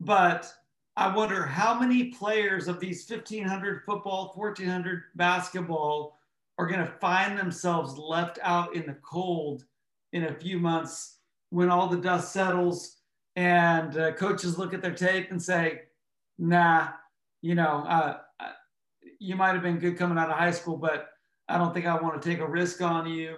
But I wonder how many players of these 1,500 football, 1,400 basketball are going to find themselves left out in the cold in a few months when all the dust settles and uh, coaches look at their tape and say, nah, you know, uh, uh, you might have been good coming out of high school, but I don't think I want to take a risk on you.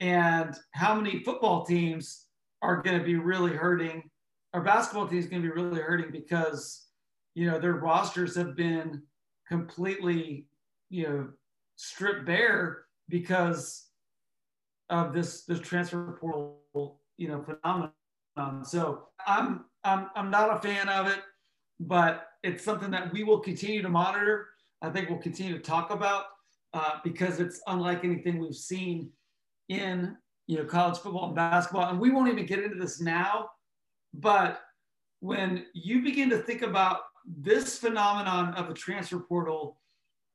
And how many football teams are going to be really hurting? Our basketball team is going to be really hurting because, you know, their rosters have been completely, you know, stripped bare because of this this transfer portal, you know, phenomenon. So I'm I'm I'm not a fan of it, but it's something that we will continue to monitor. I think we'll continue to talk about uh, because it's unlike anything we've seen in you know college football and basketball. And we won't even get into this now, but when you begin to think about this phenomenon of a transfer portal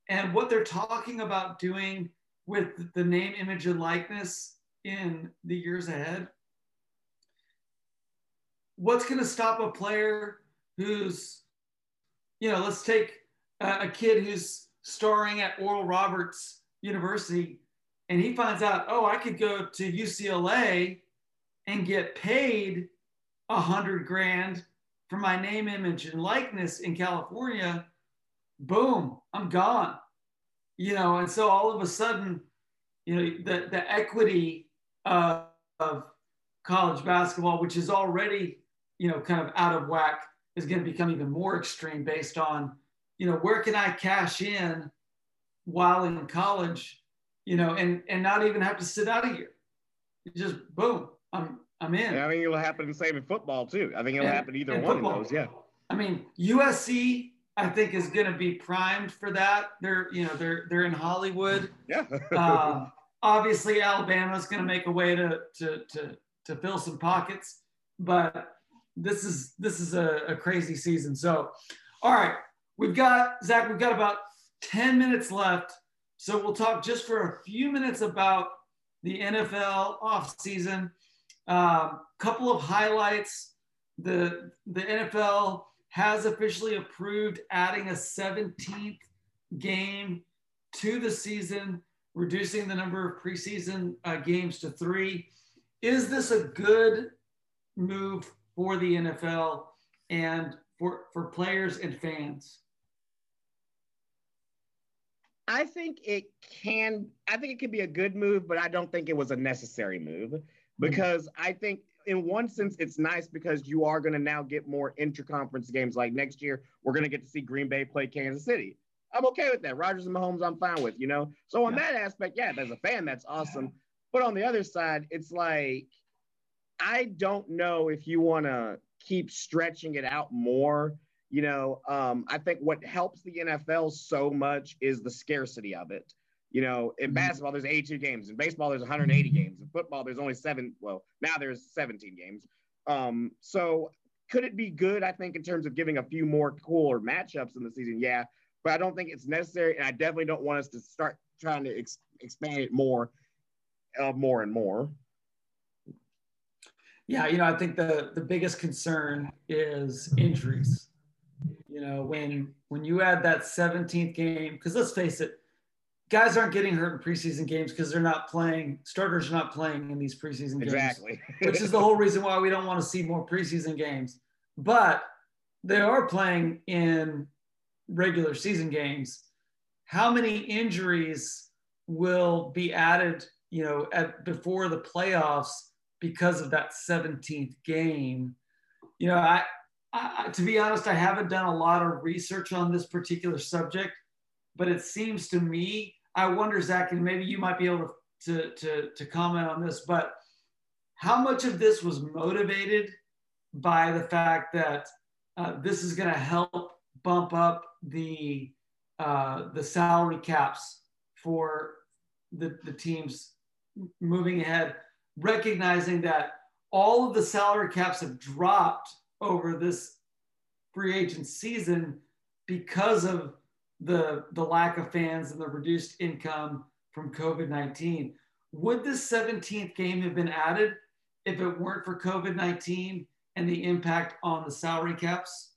and what they're talking about doing with the name, image, and likeness in the years ahead. What's going to stop a player who's, you know, let's take a, a kid who's starring at Oral Roberts University and he finds out, oh, I could go to UCLA and get paid a hundred grand for my name, image, and likeness in California, boom, I'm gone. You know, and so all of a sudden, you know, the, the equity of, of college basketball, which is already, you know, kind of out of whack, is going to become even more extreme based on, you know, where can I cash in while in college, you know, and and not even have to sit out a year. just boom, I'm I'm in. Yeah, I think it'll happen the same in football too. I think it'll and, happen either one football. of those. Yeah. I mean, USC, I think is going to be primed for that. They're, you know, they're they're in Hollywood. Yeah. uh, obviously, Alabama's going to make a way to to to to fill some pockets, but this is this is a, a crazy season. So, all right, we've got Zach. We've got about ten minutes left, so we'll talk just for a few minutes about the NFL off season. Um, couple of highlights. The, the NFL has officially approved adding a 17th game to the season, reducing the number of preseason uh, games to three. Is this a good move for the NFL and for, for players and fans? I think it can. I think it could be a good move, but I don't think it was a necessary move. Mm-hmm. because I think in one sense it's nice because you are going to now get more interconference games. Like next year, we're going to get to see Green Bay play Kansas City. I'm okay with that. Rodgers and Mahomes, I'm fine with. You know, so on yeah. that aspect, yeah, as a fan, that's awesome. But on the other side, it's like I don't know if you want to keep stretching it out more. You know, um, I think what helps the NFL so much is the scarcity of it. You know, in mm-hmm. basketball, there's 82 games. In baseball, there's 180 games. In football, there's only seven. Well, now there's 17 games. Um, so could it be good? I think in terms of giving a few more cooler matchups in the season, yeah. But I don't think it's necessary, and I definitely don't want us to start trying to ex- expand it more, uh, more and more. Yeah, you know, I think the the biggest concern is injuries. You know, when when you add that 17th game, because let's face it, guys aren't getting hurt in preseason games because they're not playing starters are not playing in these preseason games. Exactly. <laughs> Which is the whole reason why we don't want to see more preseason games. But they are playing in regular season games. How many injuries will be added you know at before the playoffs because of that 17th game? You know I, I to be honest i haven't done a lot of research on this particular subject but it seems to me, I wonder, Zach, and maybe you might be able to, to, to comment on this, but how much of this was motivated by the fact that uh, this is going to help bump up the uh, the salary caps for the, the teams moving ahead, recognizing that all of the salary caps have dropped over this free agent season because of the, the lack of fans and the reduced income from COVID 19. Would this 17th game have been added if it weren't for COVID 19 and the impact on the salary caps?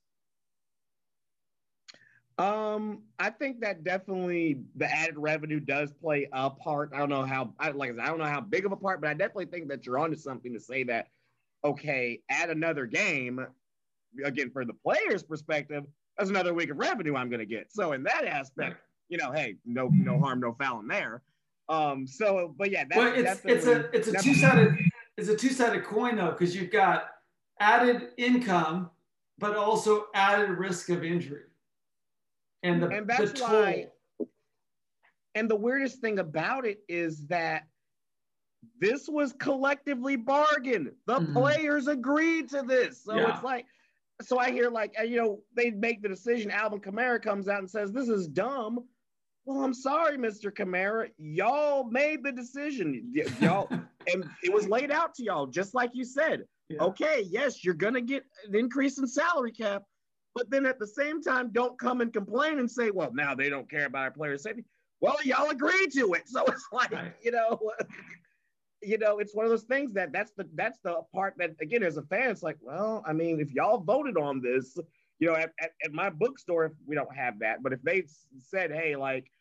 Um, I think that definitely the added revenue does play a part. I don't know how, I, like I said, I don't know how big of a part, but I definitely think that you're onto something to say that, okay, add another game, again, for the player's perspective, that's another week of revenue I'm going to get. So in that aspect, you know, hey, no no harm, no foul in there. Um, so, but yeah, that's well, it's it's a it's a two sided it's a two sided coin though because you've got added income, but also added risk of injury, and the and that's the why. And the weirdest thing about it is that this was collectively bargained. The mm-hmm. players agreed to this, so yeah. it's like so I hear like uh, you know they make the decision. Alvin Kamara comes out and says this is dumb. Well, I'm sorry, Mr. Kamara. Y'all made the decision. Y- y'all, <laughs> and it was laid out to y'all, just like you said. Yeah. Okay, yes, you're gonna get an increase in salary cap, but then at the same time, don't come and complain and say, well, now they don't care about our player safety. Well, y'all agree to it. <laughs> So it's like, right. you know, <laughs> you know, it's one of those things that that's the that's the part that again, as a fan, it's like, well, I mean, if y'all voted on this, you know, at, at, at my bookstore, if we don't have that. But if they said, hey, like,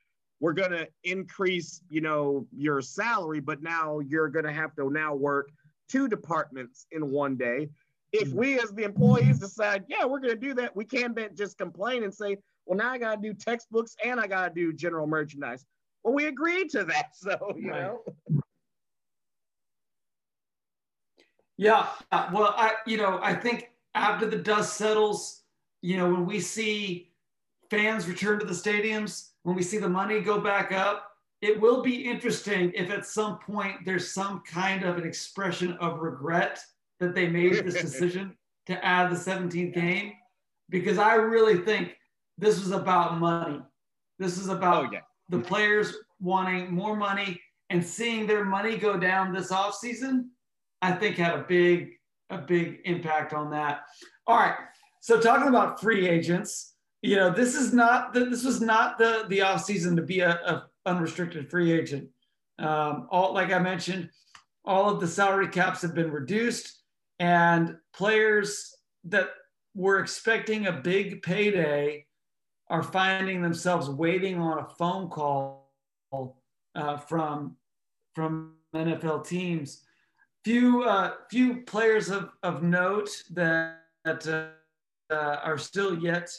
we're gonna increase, you know, your salary, but now you're gonna have to now work two departments in one day. If mm-hmm. we as the employees decide, yeah, we're gonna do that, we can't just complain and say, well, now I gotta do textbooks and I gotta do general merchandise. Well, we agreed to that, <laughs> so you right. know. Yeah, well, I you know I think after the dust settles, you know when we see fans return to the stadiums, when we see the money go back up, it will be interesting if at some point there's some kind of an expression of regret that they made this <laughs> decision to add the 17th game, because I really think this was about money. This is about oh, yeah. the players wanting more money and seeing their money go down this offseason I think had a big a big impact on that. All right. So talking about free agents, you know, this is not the, this was not the the off season to be a, a unrestricted free agent. Um, all like I mentioned, all of the salary caps have been reduced, and players that were expecting a big payday are finding themselves waiting on a phone call uh, from from NFL teams few uh, few players of, of note that, that uh, are still yet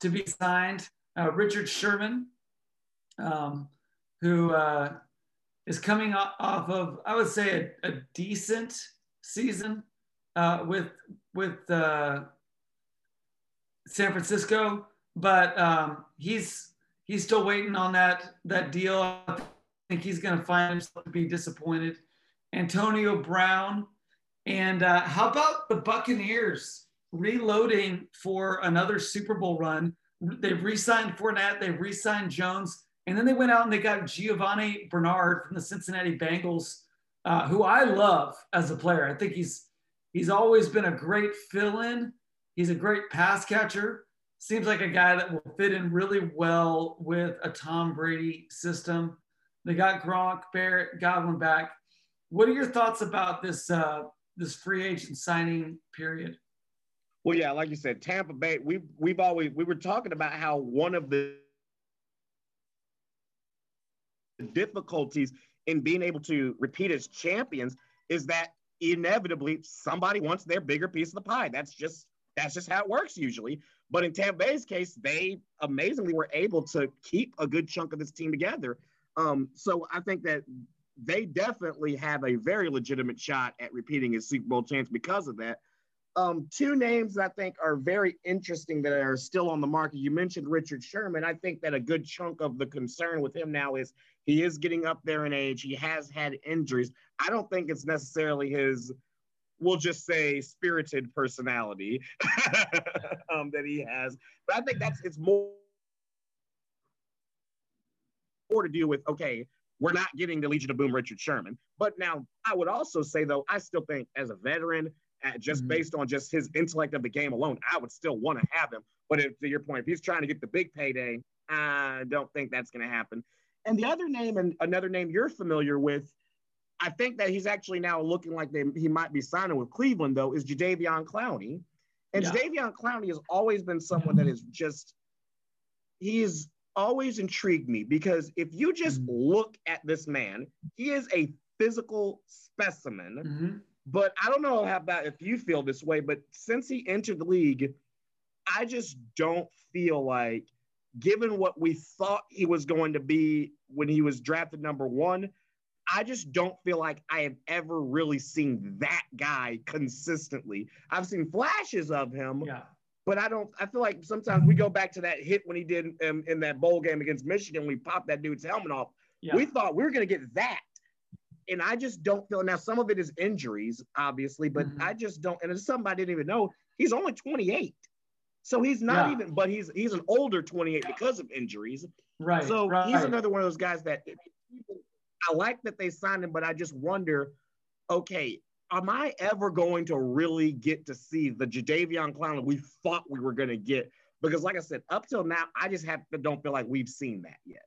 to be signed. Uh, Richard Sherman, um, who uh, is coming off of, I would say, a, a decent season uh, with with uh, San Francisco, but um, he's he's still waiting on that that deal. I think he's going to find himself to be disappointed Antonio Brown. And uh, how about the Buccaneers reloading for another Super Bowl run? They've re signed Fournette, they've re signed Jones, and then they went out and they got Giovani Bernard from the Cincinnati Bengals, uh, who I love as a player. I think he's he's always been a great fill in. He's a great pass catcher. Seems like a guy that will fit in really well with a Tom Brady system. They got Gronk, Barrett, Godwin back. What are your thoughts about this uh, this free agent signing period? Well, yeah, like you said, Tampa Bay. We've we've always we were talking about how one of the difficulties in being able to repeat as champions is that inevitably somebody wants their bigger piece of the pie. That's just that's just how it works usually. But in Tampa Bay's case, they amazingly were able to keep a good chunk of this team together. Um, so I think that they definitely have a very legitimate shot at repeating his Super Bowl chance because of that. Um, two names I think are very interesting that are still on the market. You mentioned Richard Sherman. I think that a good chunk of the concern with him now is he is getting up there in age. He has had injuries. I don't think it's necessarily his, we'll just say, spirited personality <laughs> um, that he has. But I think that's it's more more to do with okay, we're not getting the Legion of Boom Richard Sherman. But now I would also say though, I still think as a veteran, just mm-hmm. based on just his intellect of the game alone, I would still want to have him. But if, to your point, if he's trying to get the big payday, I don't think that's going to happen. And the other name, and another name you're familiar with, I think that he's actually now looking like they, he might be signing with Cleveland, though, is Jadeveon Clowney. And yeah. Jadeveon Clowney has always been someone that is just, he's always intrigued me because if you just mm-hmm. look at this man, he is a physical specimen. Mm-hmm. But I don't know how about if you feel this way, but since he entered the league, I just don't feel like, given what we thought he was going to be when he was drafted number one, I just don't feel like I have ever really seen that guy consistently. I've seen flashes of him, yeah. But I don't. I feel like sometimes we go back to that hit when he did in, in that bowl game against Michigan. We popped that dude's helmet off. Yeah. We thought we were going to get that, and I just don't feel. Now some of it is injuries, obviously, but mm-hmm. I just don't. And it's something I didn't even know. He's only 28, so he's not yeah. even. But he's he's an older 28 because of injuries. Right. So right. he's another one of those guys that I like that they signed him, but I just wonder. Okay, am I ever going to really get to see the Jadeveon Clowney we thought we were going to get? Because, like I said, up till now, I just have don't feel like we've seen that yet.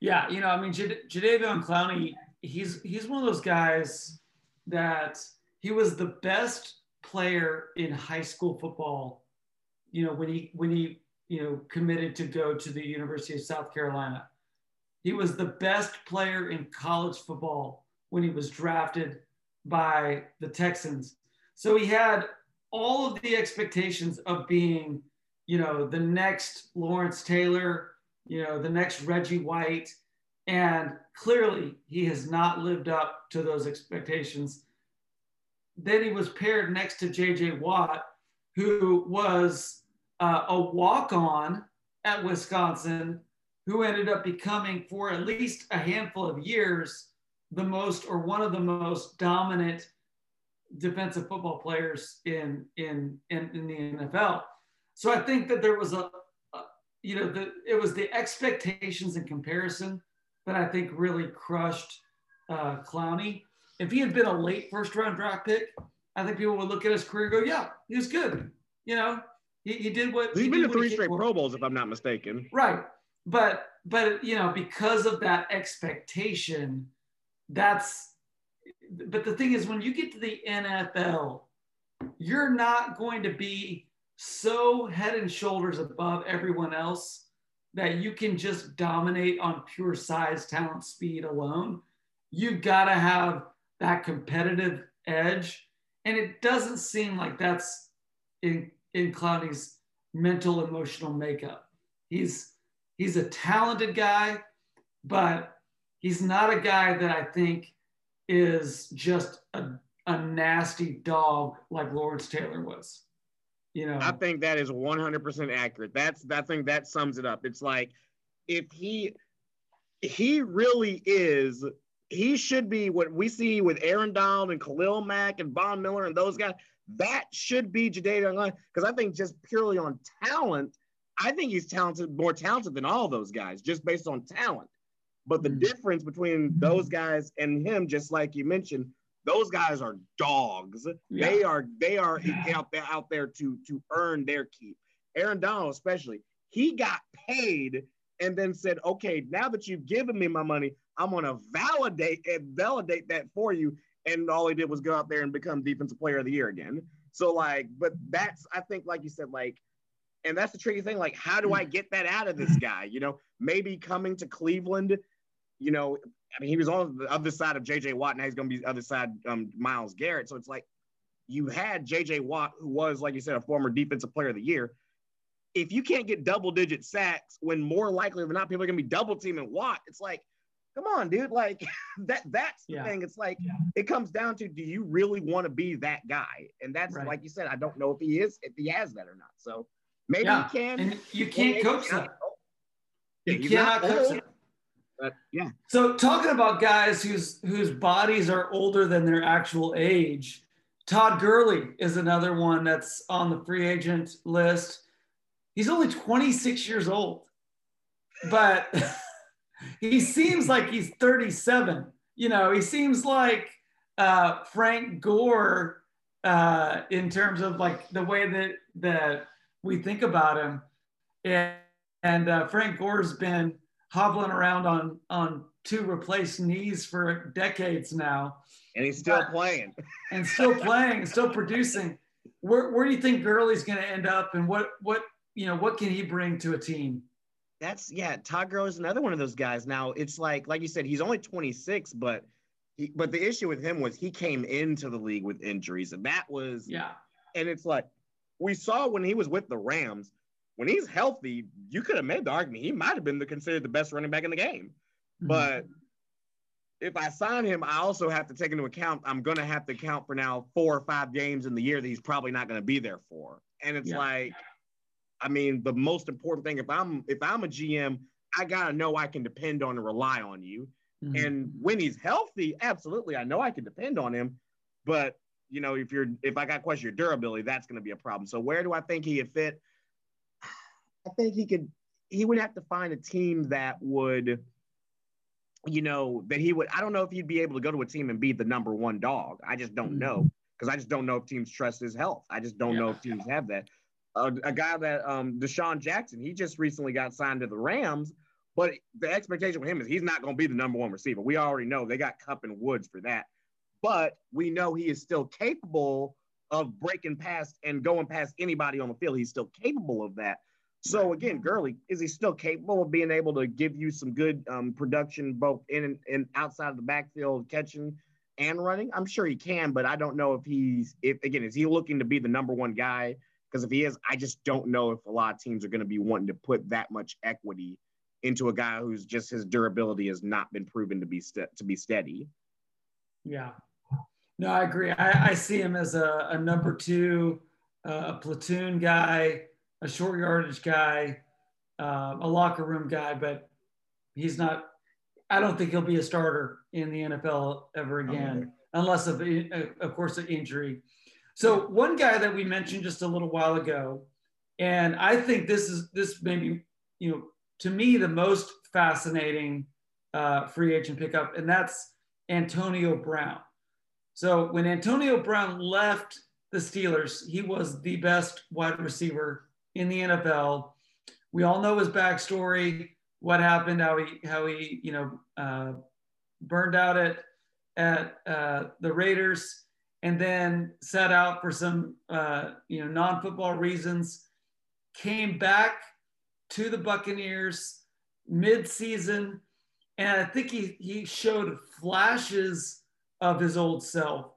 Yeah, you know, I mean, J- Jadeveon Clowney, he's he's one of those guys that he was the best player in high school football. You know, when he when he you know committed to go to the University of South Carolina, he was the best player in college football when he was drafted by the Texans. So he had all of the expectations of being, you know, the next Lawrence Taylor, you know, the next Reggie White. And clearly he has not lived up to those expectations. Then he was paired next to JJ Watt, who was uh, a walk on at Wisconsin, who ended up becoming, for at least a handful of years, the most or one of the most dominant defensive football players in in in, in the NFL. So I think that there was a, a you know the it was the expectations and comparison that I think really crushed uh, Clowney. If he had been a late first round draft pick, I think people would look at his career and go, "Yeah, he was good." You know, he, he did what he's he been to three straight Pro Bowls, if I'm not mistaken. Right, but but you know because of that expectation that's but the thing is when you get to the NFL, you're not going to be so head and shoulders above everyone else that you can just dominate on pure size, talent, speed alone. You've got to have that competitive edge. And it doesn't seem like that's in, in Clowney's mental emotional makeup. He's he's a talented guy, but he's not a guy that I think is just a, a nasty dog like Lawrence Taylor was. You know, I think that is 100% accurate. That's I think that sums it up. It's like if he he really is he should be what we see with Aaron Donald and Khalil Mack and Von Miller and those guys. That should be Jadeveon because I think just purely on talent, I think he's talented, more talented than all those guys, just based on talent. But the mm-hmm. difference between those guys and him, just like you mentioned, those guys are dogs. Yeah. They are they are yeah. out there out there to to earn their keep. Aaron Donald, especially, he got paid and then said, "Okay, now that you've given me my money, I'm gonna validate and validate that for you." And all he did was go out there and become defensive player of the year again. So like, but that's I think like you said, like, and that's the tricky thing. Like, how do I get that out of this guy? You know, maybe coming to Cleveland you know, I mean, he was on the other side of JJ Watt. Now he's going to be the other side, um, Myles Garrett. So it's like you had JJ Watt, who was, like you said, a former defensive player of the year. If you can't get double digit sacks when more likely than not people are going to be double teaming Watt, it's like, come on, dude. Like <laughs> that, that's the yeah. thing. It's like, yeah. it comes down to, do you really want to be that guy? And that's, right. like you said, I don't know if he is, if he has that or not. So maybe yeah. he can. And you can't coach that. You cannot coach that. But yeah. So talking about guys whose whose bodies are older than their actual age, Todd Gurley is another one that's on the free agent list. He's only 26 years old, but <laughs> he seems like he's 37. You know, he seems like uh, Frank Gore uh, in terms of like the way that that we think about him. And, and uh, Frank Gore's been hobbling around on on two replaced knees for decades now. And he's still playing. and still playing, and still producing. Where, where do you think Gurley's going to end up, and what what you know what can he bring to a team? That's yeah. Todd Gurley is another one of those guys. Now it's like like you said, he's only 26, but he, but the issue with him was he came into the league with injuries, and that was yeah. And it's like we saw when he was with the Rams when he's healthy, you could have made the argument he might have been the, considered the best running back in the game. Mm-hmm. But if I sign him, I also have to take into account I'm going to have to count for now four or five games in the year that he's probably not going to be there for. And it's yeah. like, I mean, the most important thing if I'm if I'm a GM, I gotta know I can depend on and rely on you. Mm-hmm. And when he's healthy, absolutely, I know I can depend on him. But you know, if you're if I got question your durability, that's going to be a problem. So where do I think he would fit? I think he could he would have to find a team that would you know, that he would. I don't know if he'd be able to go to a team and be the number one dog. I just don't know because I just don't know if teams trust his health. I just don't yeah. know if teams have that. Uh, a guy that um, DeSean Jackson, he just recently got signed to the Rams, but the expectation with him is he's not going to be the number one receiver. We already know they got Kupp and Woods for that, but we know he is still capable of breaking past and going past anybody on the field. He's still capable of that. So again, Gurley, is he still capable of being able to give you some good um, production both in and, and outside of the backfield, catching and running? I'm sure he can, but I don't know if he's if again is he looking to be the number one guy? Because if he is, I just don't know if a lot of teams are going to be wanting to put that much equity into a guy who's just his durability has not been proven to be st- to be steady. Yeah, no, I agree. I, I see him as a, a number two, uh, a platoon guy, a short yardage guy, uh, a locker room guy, but he's not. I don't think he'll be a starter in the NFL ever again, unless of of course an injury. So one guy that we mentioned just a little while ago, and I think this is this maybe you know to me the most fascinating uh, free agent pickup, and that's Antonio Brown. So when Antonio Brown left the Steelers, he was the best wide receiver in the NFL. We all know his backstory, what happened, how he how he you know uh, burned out at at uh, the Raiders, and then set out for some uh, you know non-football reasons. Came back to the Buccaneers mid-season, and I think he he showed flashes of his old self,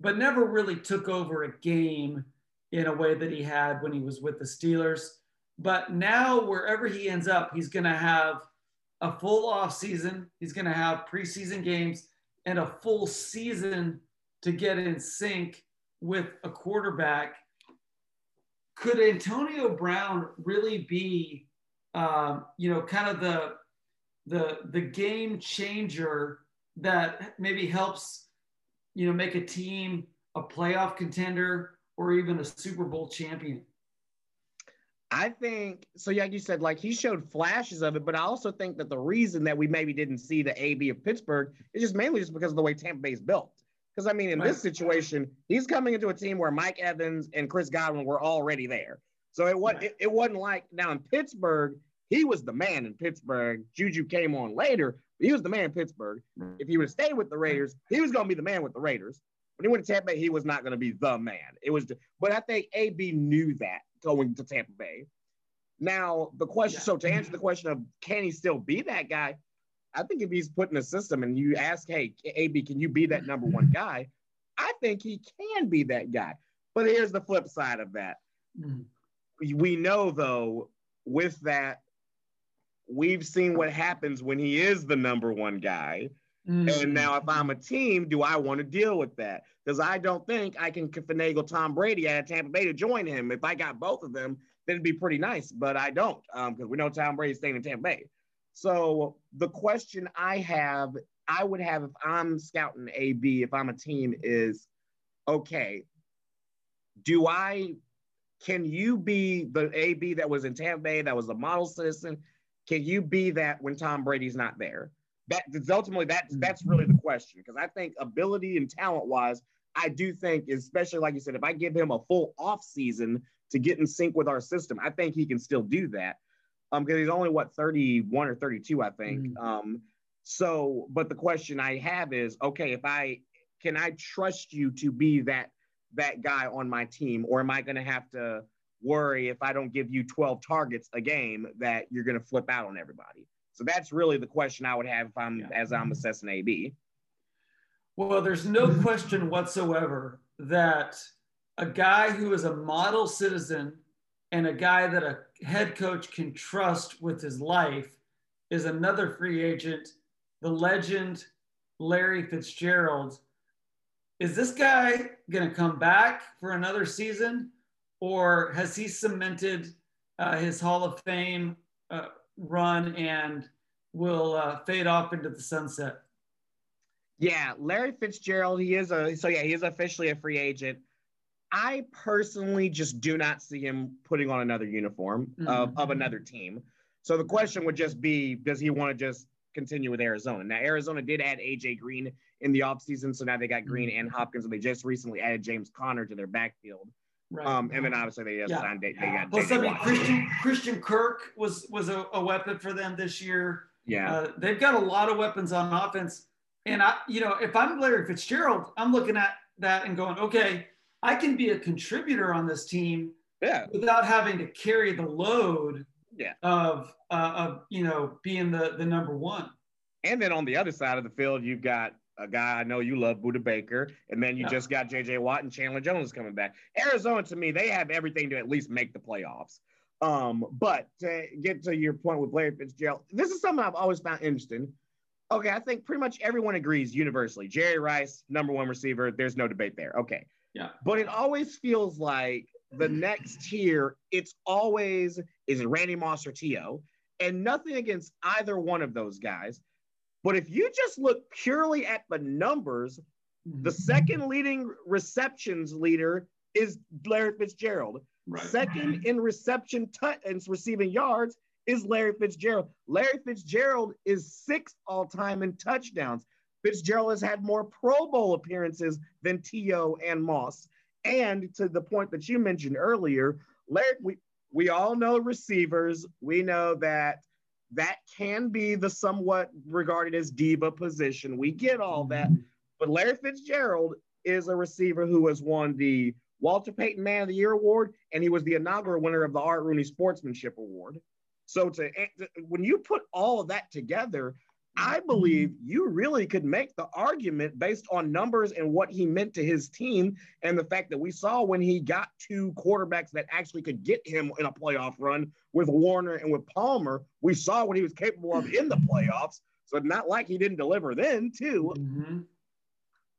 but never really took over a game in a way that he had when he was with the Steelers. But now, wherever he ends up, he's going to have a full off season. He's going to have preseason games and a full season to get in sync with a quarterback. Could Antonio Brown really be, um, you know, kind of the the the game changer that maybe helps, you know, make a team a playoff contender or even a Super Bowl champion? I think so. Yeah, you said like he showed flashes of it, but I also think that the reason that we maybe didn't see the AB of Pittsburgh is just mainly just because of the way Tampa Bay is built. Because I mean, in right. this situation, he's coming into a team where Mike Evans and Chris Godwin were already there. So it was right. it, it wasn't like now in Pittsburgh, he was the man in Pittsburgh. Juju came on later, but he was the man in Pittsburgh. If he would have stayed with the Raiders, he was going to be the man with the Raiders. When he went to Tampa Bay, he was not going to be the man. It was, but I think AB knew that going to Tampa Bay. Now the question, yeah. so to answer the question of can he still be that guy? I think if he's put in a system and you ask, hey, AB, can you be that number one guy? I think he can be that guy. But here's the flip side of that. Mm. We know though, with that, we've seen what happens when he is the number one guy. Mm-hmm. And now, if I'm a team, do I want to deal with that? Because I don't think I can finagle Tom Brady at Tampa Bay to join him. If I got both of them, then it'd be pretty nice. But I don't, because um, we know Tom Brady's staying in Tampa Bay. So the question I have, I would have if I'm scouting AB, if I'm a team, is okay. Do I? Can you be the AB that was in Tampa Bay, that was a model citizen? Can you be that when Tom Brady's not there? That's ultimately that's that's really the question because I think ability and talent wise, I do think, especially like you said, if I give him a full off season to get in sync with our system, I think he can still do that. Um, because he's only what 31 or 32, I think. Mm. Um, so, but the question I have is, okay, if I can I trust you to be that that guy on my team, or am I going to have to worry if I don't give you 12 targets a game that you're going to flip out on everybody? So that's really the question I would have if I'm yeah. as I'm assessing AB. Well, there's no question whatsoever that a guy who is a model citizen and a guy that a head coach can trust with his life is another free agent, the legend Larry Fitzgerald. Is this guy going to come back for another season, or has he cemented uh, his Hall of Fame uh, run and will uh, fade off into the sunset. Yeah, Larry Fitzgerald, he is a so yeah, he is officially a free agent. I personally just do not see him putting on another uniform mm-hmm. of, of another team. So the question would just be, does he want to just continue with Arizona. Now, Arizona did add AJ Green in the offseason, so now they got Green and Hopkins, and they just recently added James Conner to their backfield. Right. Um, and then obviously they just yeah. signed they, they got. Plus, I mean, Christian Christian Kirk was was a, a, weapon for them this year. Yeah, uh, they've got a lot of weapons on offense, and I, you know, if I'm Larry Fitzgerald, I'm looking at that and going, okay, I can be a contributor on this team. Yeah. Without having to carry the load. Yeah. Of uh, of you know being the the number one. And then on the other side of the field, you've got a guy I know you love, Budda Baker, and then you yeah. just got J.J. Watt and Chandler Jones coming back. Arizona, to me, they have everything to at least make the playoffs. Um, but to get to your point with Larry Fitzgerald, this is something I've always found interesting. Okay, I think pretty much everyone agrees universally. Jerry Rice, number one receiver. There's no debate there. Okay. Yeah. But it always feels like the next tier, it's always is it Randy Moss or T.O. And nothing against either one of those guys. But if you just look purely at the numbers, the mm-hmm. second leading receptions leader is Larry Fitzgerald. Right. Second in reception and receiving yards is Larry Fitzgerald. Larry Fitzgerald is sixth all time in touchdowns. Fitzgerald has had more Pro Bowl appearances than T.O. and Moss. And to the point that you mentioned earlier, Larry, we, we all know receivers. We know that that can be the somewhat regarded as diva position. We get all that. Mm-hmm. But Larry Fitzgerald is a receiver who has won the Walter Payton Man of the Year award, and he was the inaugural winner of the Art Rooney Sportsmanship Award. So to when you put all of that together, I believe you really could make the argument based on numbers and what he meant to his team, and the fact that we saw when he got two quarterbacks that actually could get him in a playoff run with Warner and with Palmer. We saw what he was capable of in the playoffs. So not like he didn't deliver then, too. Mm-hmm.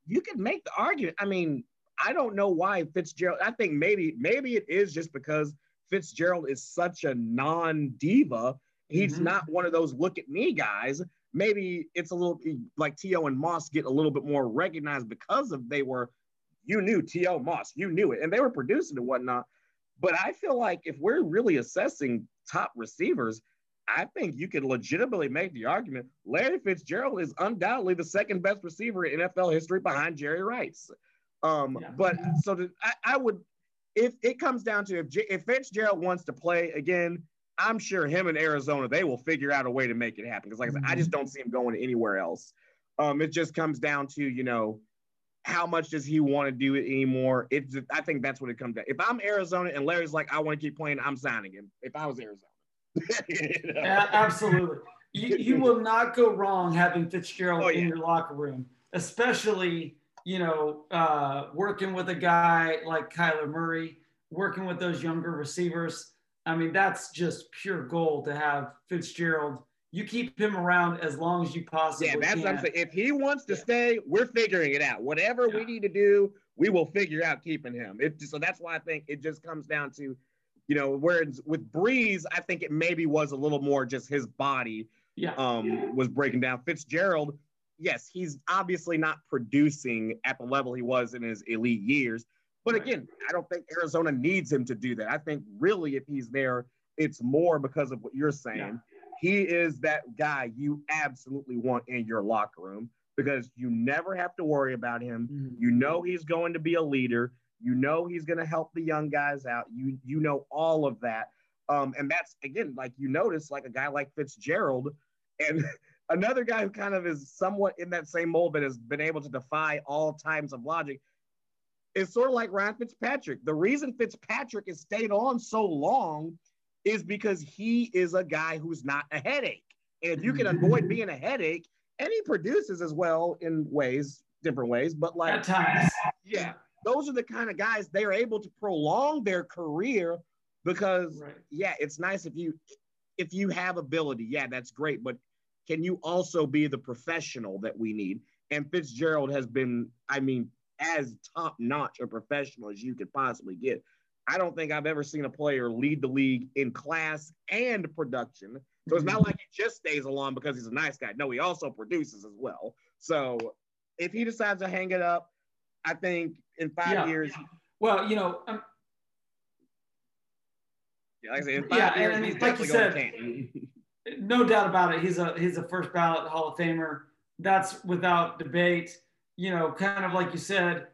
You could make the argument. I mean, I don't know why Fitzgerald. I think maybe maybe it is just because Fitzgerald is such a non-diva. He's mm-hmm. not one of those look at me guys maybe it's a little like T.O. and Moss get a little bit more recognized because of they were, you knew T.O. Moss, you knew it, and they were producing and whatnot. But I feel like if we're really assessing top receivers, I think you could legitimately make the argument Larry Fitzgerald is undoubtedly the second best receiver in NFL history behind Jerry Rice. Um, yeah. But so to, I, I, would, if it comes down to if, if Fitzgerald wants to play again, I'm sure him in Arizona, they will figure out a way to make it happen. Because, like I said, I just mm-hmm. don't see him going anywhere else. Um, it just comes down to, you know, how much does he want to do it anymore? It's I think that's what it comes down. If I'm Arizona and Larry's like, I want to keep playing, I'm signing him. If I was Arizona. <laughs> you know? absolutely. You, you will not go wrong having Fitzgerald oh, yeah. in your locker room, especially, you know, uh, working with a guy like Kyler Murray, working with those younger receivers I mean, that's just pure gold to have Fitzgerald. You keep him around as long as you possibly Yeah, that's can. what I'm saying. If he wants to yeah. stay, we're figuring it out. Whatever yeah. we need to do, we will figure out keeping him. It, so that's why I think it just comes down to, you know, where with Brees, I think it maybe was a little more just his body yeah. um, was breaking down. Fitzgerald, yes, he's obviously not producing at the level he was in his elite years, but again, I don't think Arizona needs him to do that. I think really, if he's there, it's more because of what you're saying. Yeah. He is that guy you absolutely want in your locker room because you never have to worry about him. Mm-hmm. You know he's going to be a leader. You know he's going to help the young guys out. You you know all of that. Um, and that's again, like you notice, like a guy like Fitzgerald, and <laughs> another guy who kind of is somewhat in that same mold, but has been able to defy all times of logic it's sort of like Ryan Fitzpatrick. The reason Fitzpatrick has stayed on so long is because he is a guy who's not a headache. And if you can mm-hmm. avoid being a headache, and he produces as well in ways, different ways, but like at times, yeah, those are the kind of guys they are able to prolong their career because right. yeah, it's nice if you if you have ability, yeah, that's great, but can you also be the professional that we need? And Fitzgerald has been, I mean, as top notch a professional as you could possibly get. I don't think I've ever seen a player lead the league in class and production. So it's not mm-hmm. like he just stays along because he's a nice guy. No, he also produces as well. So if he decides to hang it up, I think in five yeah. years. Well, you know, um, yeah, like I said, in five yeah, years, I mean, like you said, no doubt about it. He's a he's a first ballot Hall of Famer. That's without debate. You know, kind of like you said,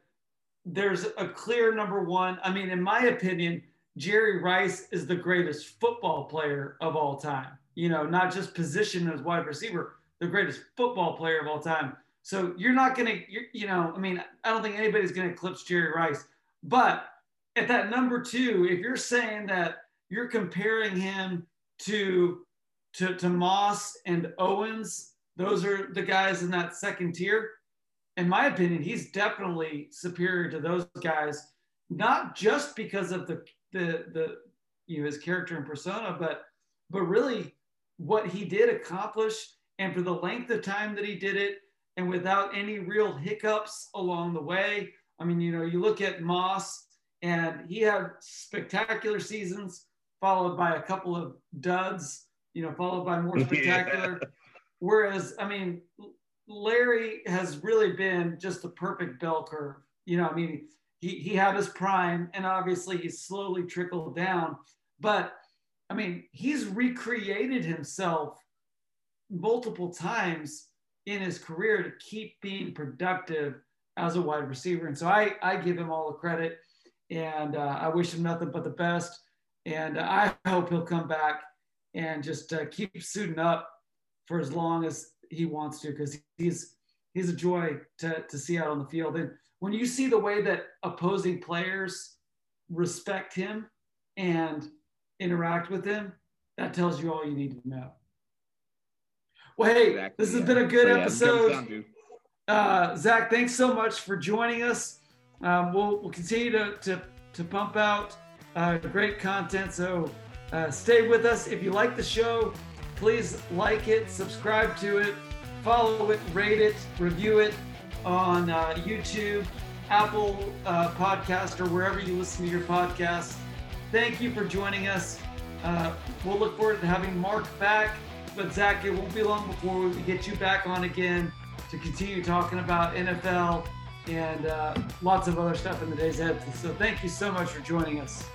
there's a clear number one. I mean, in my opinion, Jerry Rice is the greatest football player of all time. You know, not just position as wide receiver, the greatest football player of all time. So you're not going to, you know, I mean, I don't think anybody's going to eclipse Jerry Rice. But at that number two, if you're saying that you're comparing him to to, to Moss and Owens, those are the guys in that second tier. In my opinion, he's definitely superior to those guys, not just because of the the the you know his character and persona, but but really what he did accomplish and for the length of time that he did it and without any real hiccups along the way. I mean, you know, you look at Moss and he had spectacular seasons followed by a couple of duds, you know, followed by more <laughs> spectacular. yeah. Whereas, I mean, Larry has really been just the perfect bell curve. You know, I mean, he, he had his prime and obviously he's slowly trickled down. But I mean, he's recreated himself multiple times in his career to keep being productive as a wide receiver. And so I, I give him all the credit and uh, I wish him nothing but the best. And uh, I hope he'll come back and just uh, keep suiting up for as long as he wants to, because he's he's a joy to, to see out on the field. And when you see the way that opposing players respect him and interact with him, that tells you all you need to know. Well, hey, exactly, this has yeah. been a good so, episode. Yeah, uh, Zach, thanks so much for joining us. Um, we'll, we'll continue to, to, to pump out uh, great content. So uh, stay with us. If you like the show, please like it, subscribe to it, follow it, rate it, review it on uh, YouTube, Apple uh, Podcast, or wherever you listen to your podcast. Thank you for joining us. Uh, we'll look forward to having Mark back. But Zach, it won't be long before we get you back on again to continue talking about NFL and uh, lots of other stuff in the days ahead. So thank you so much for joining us.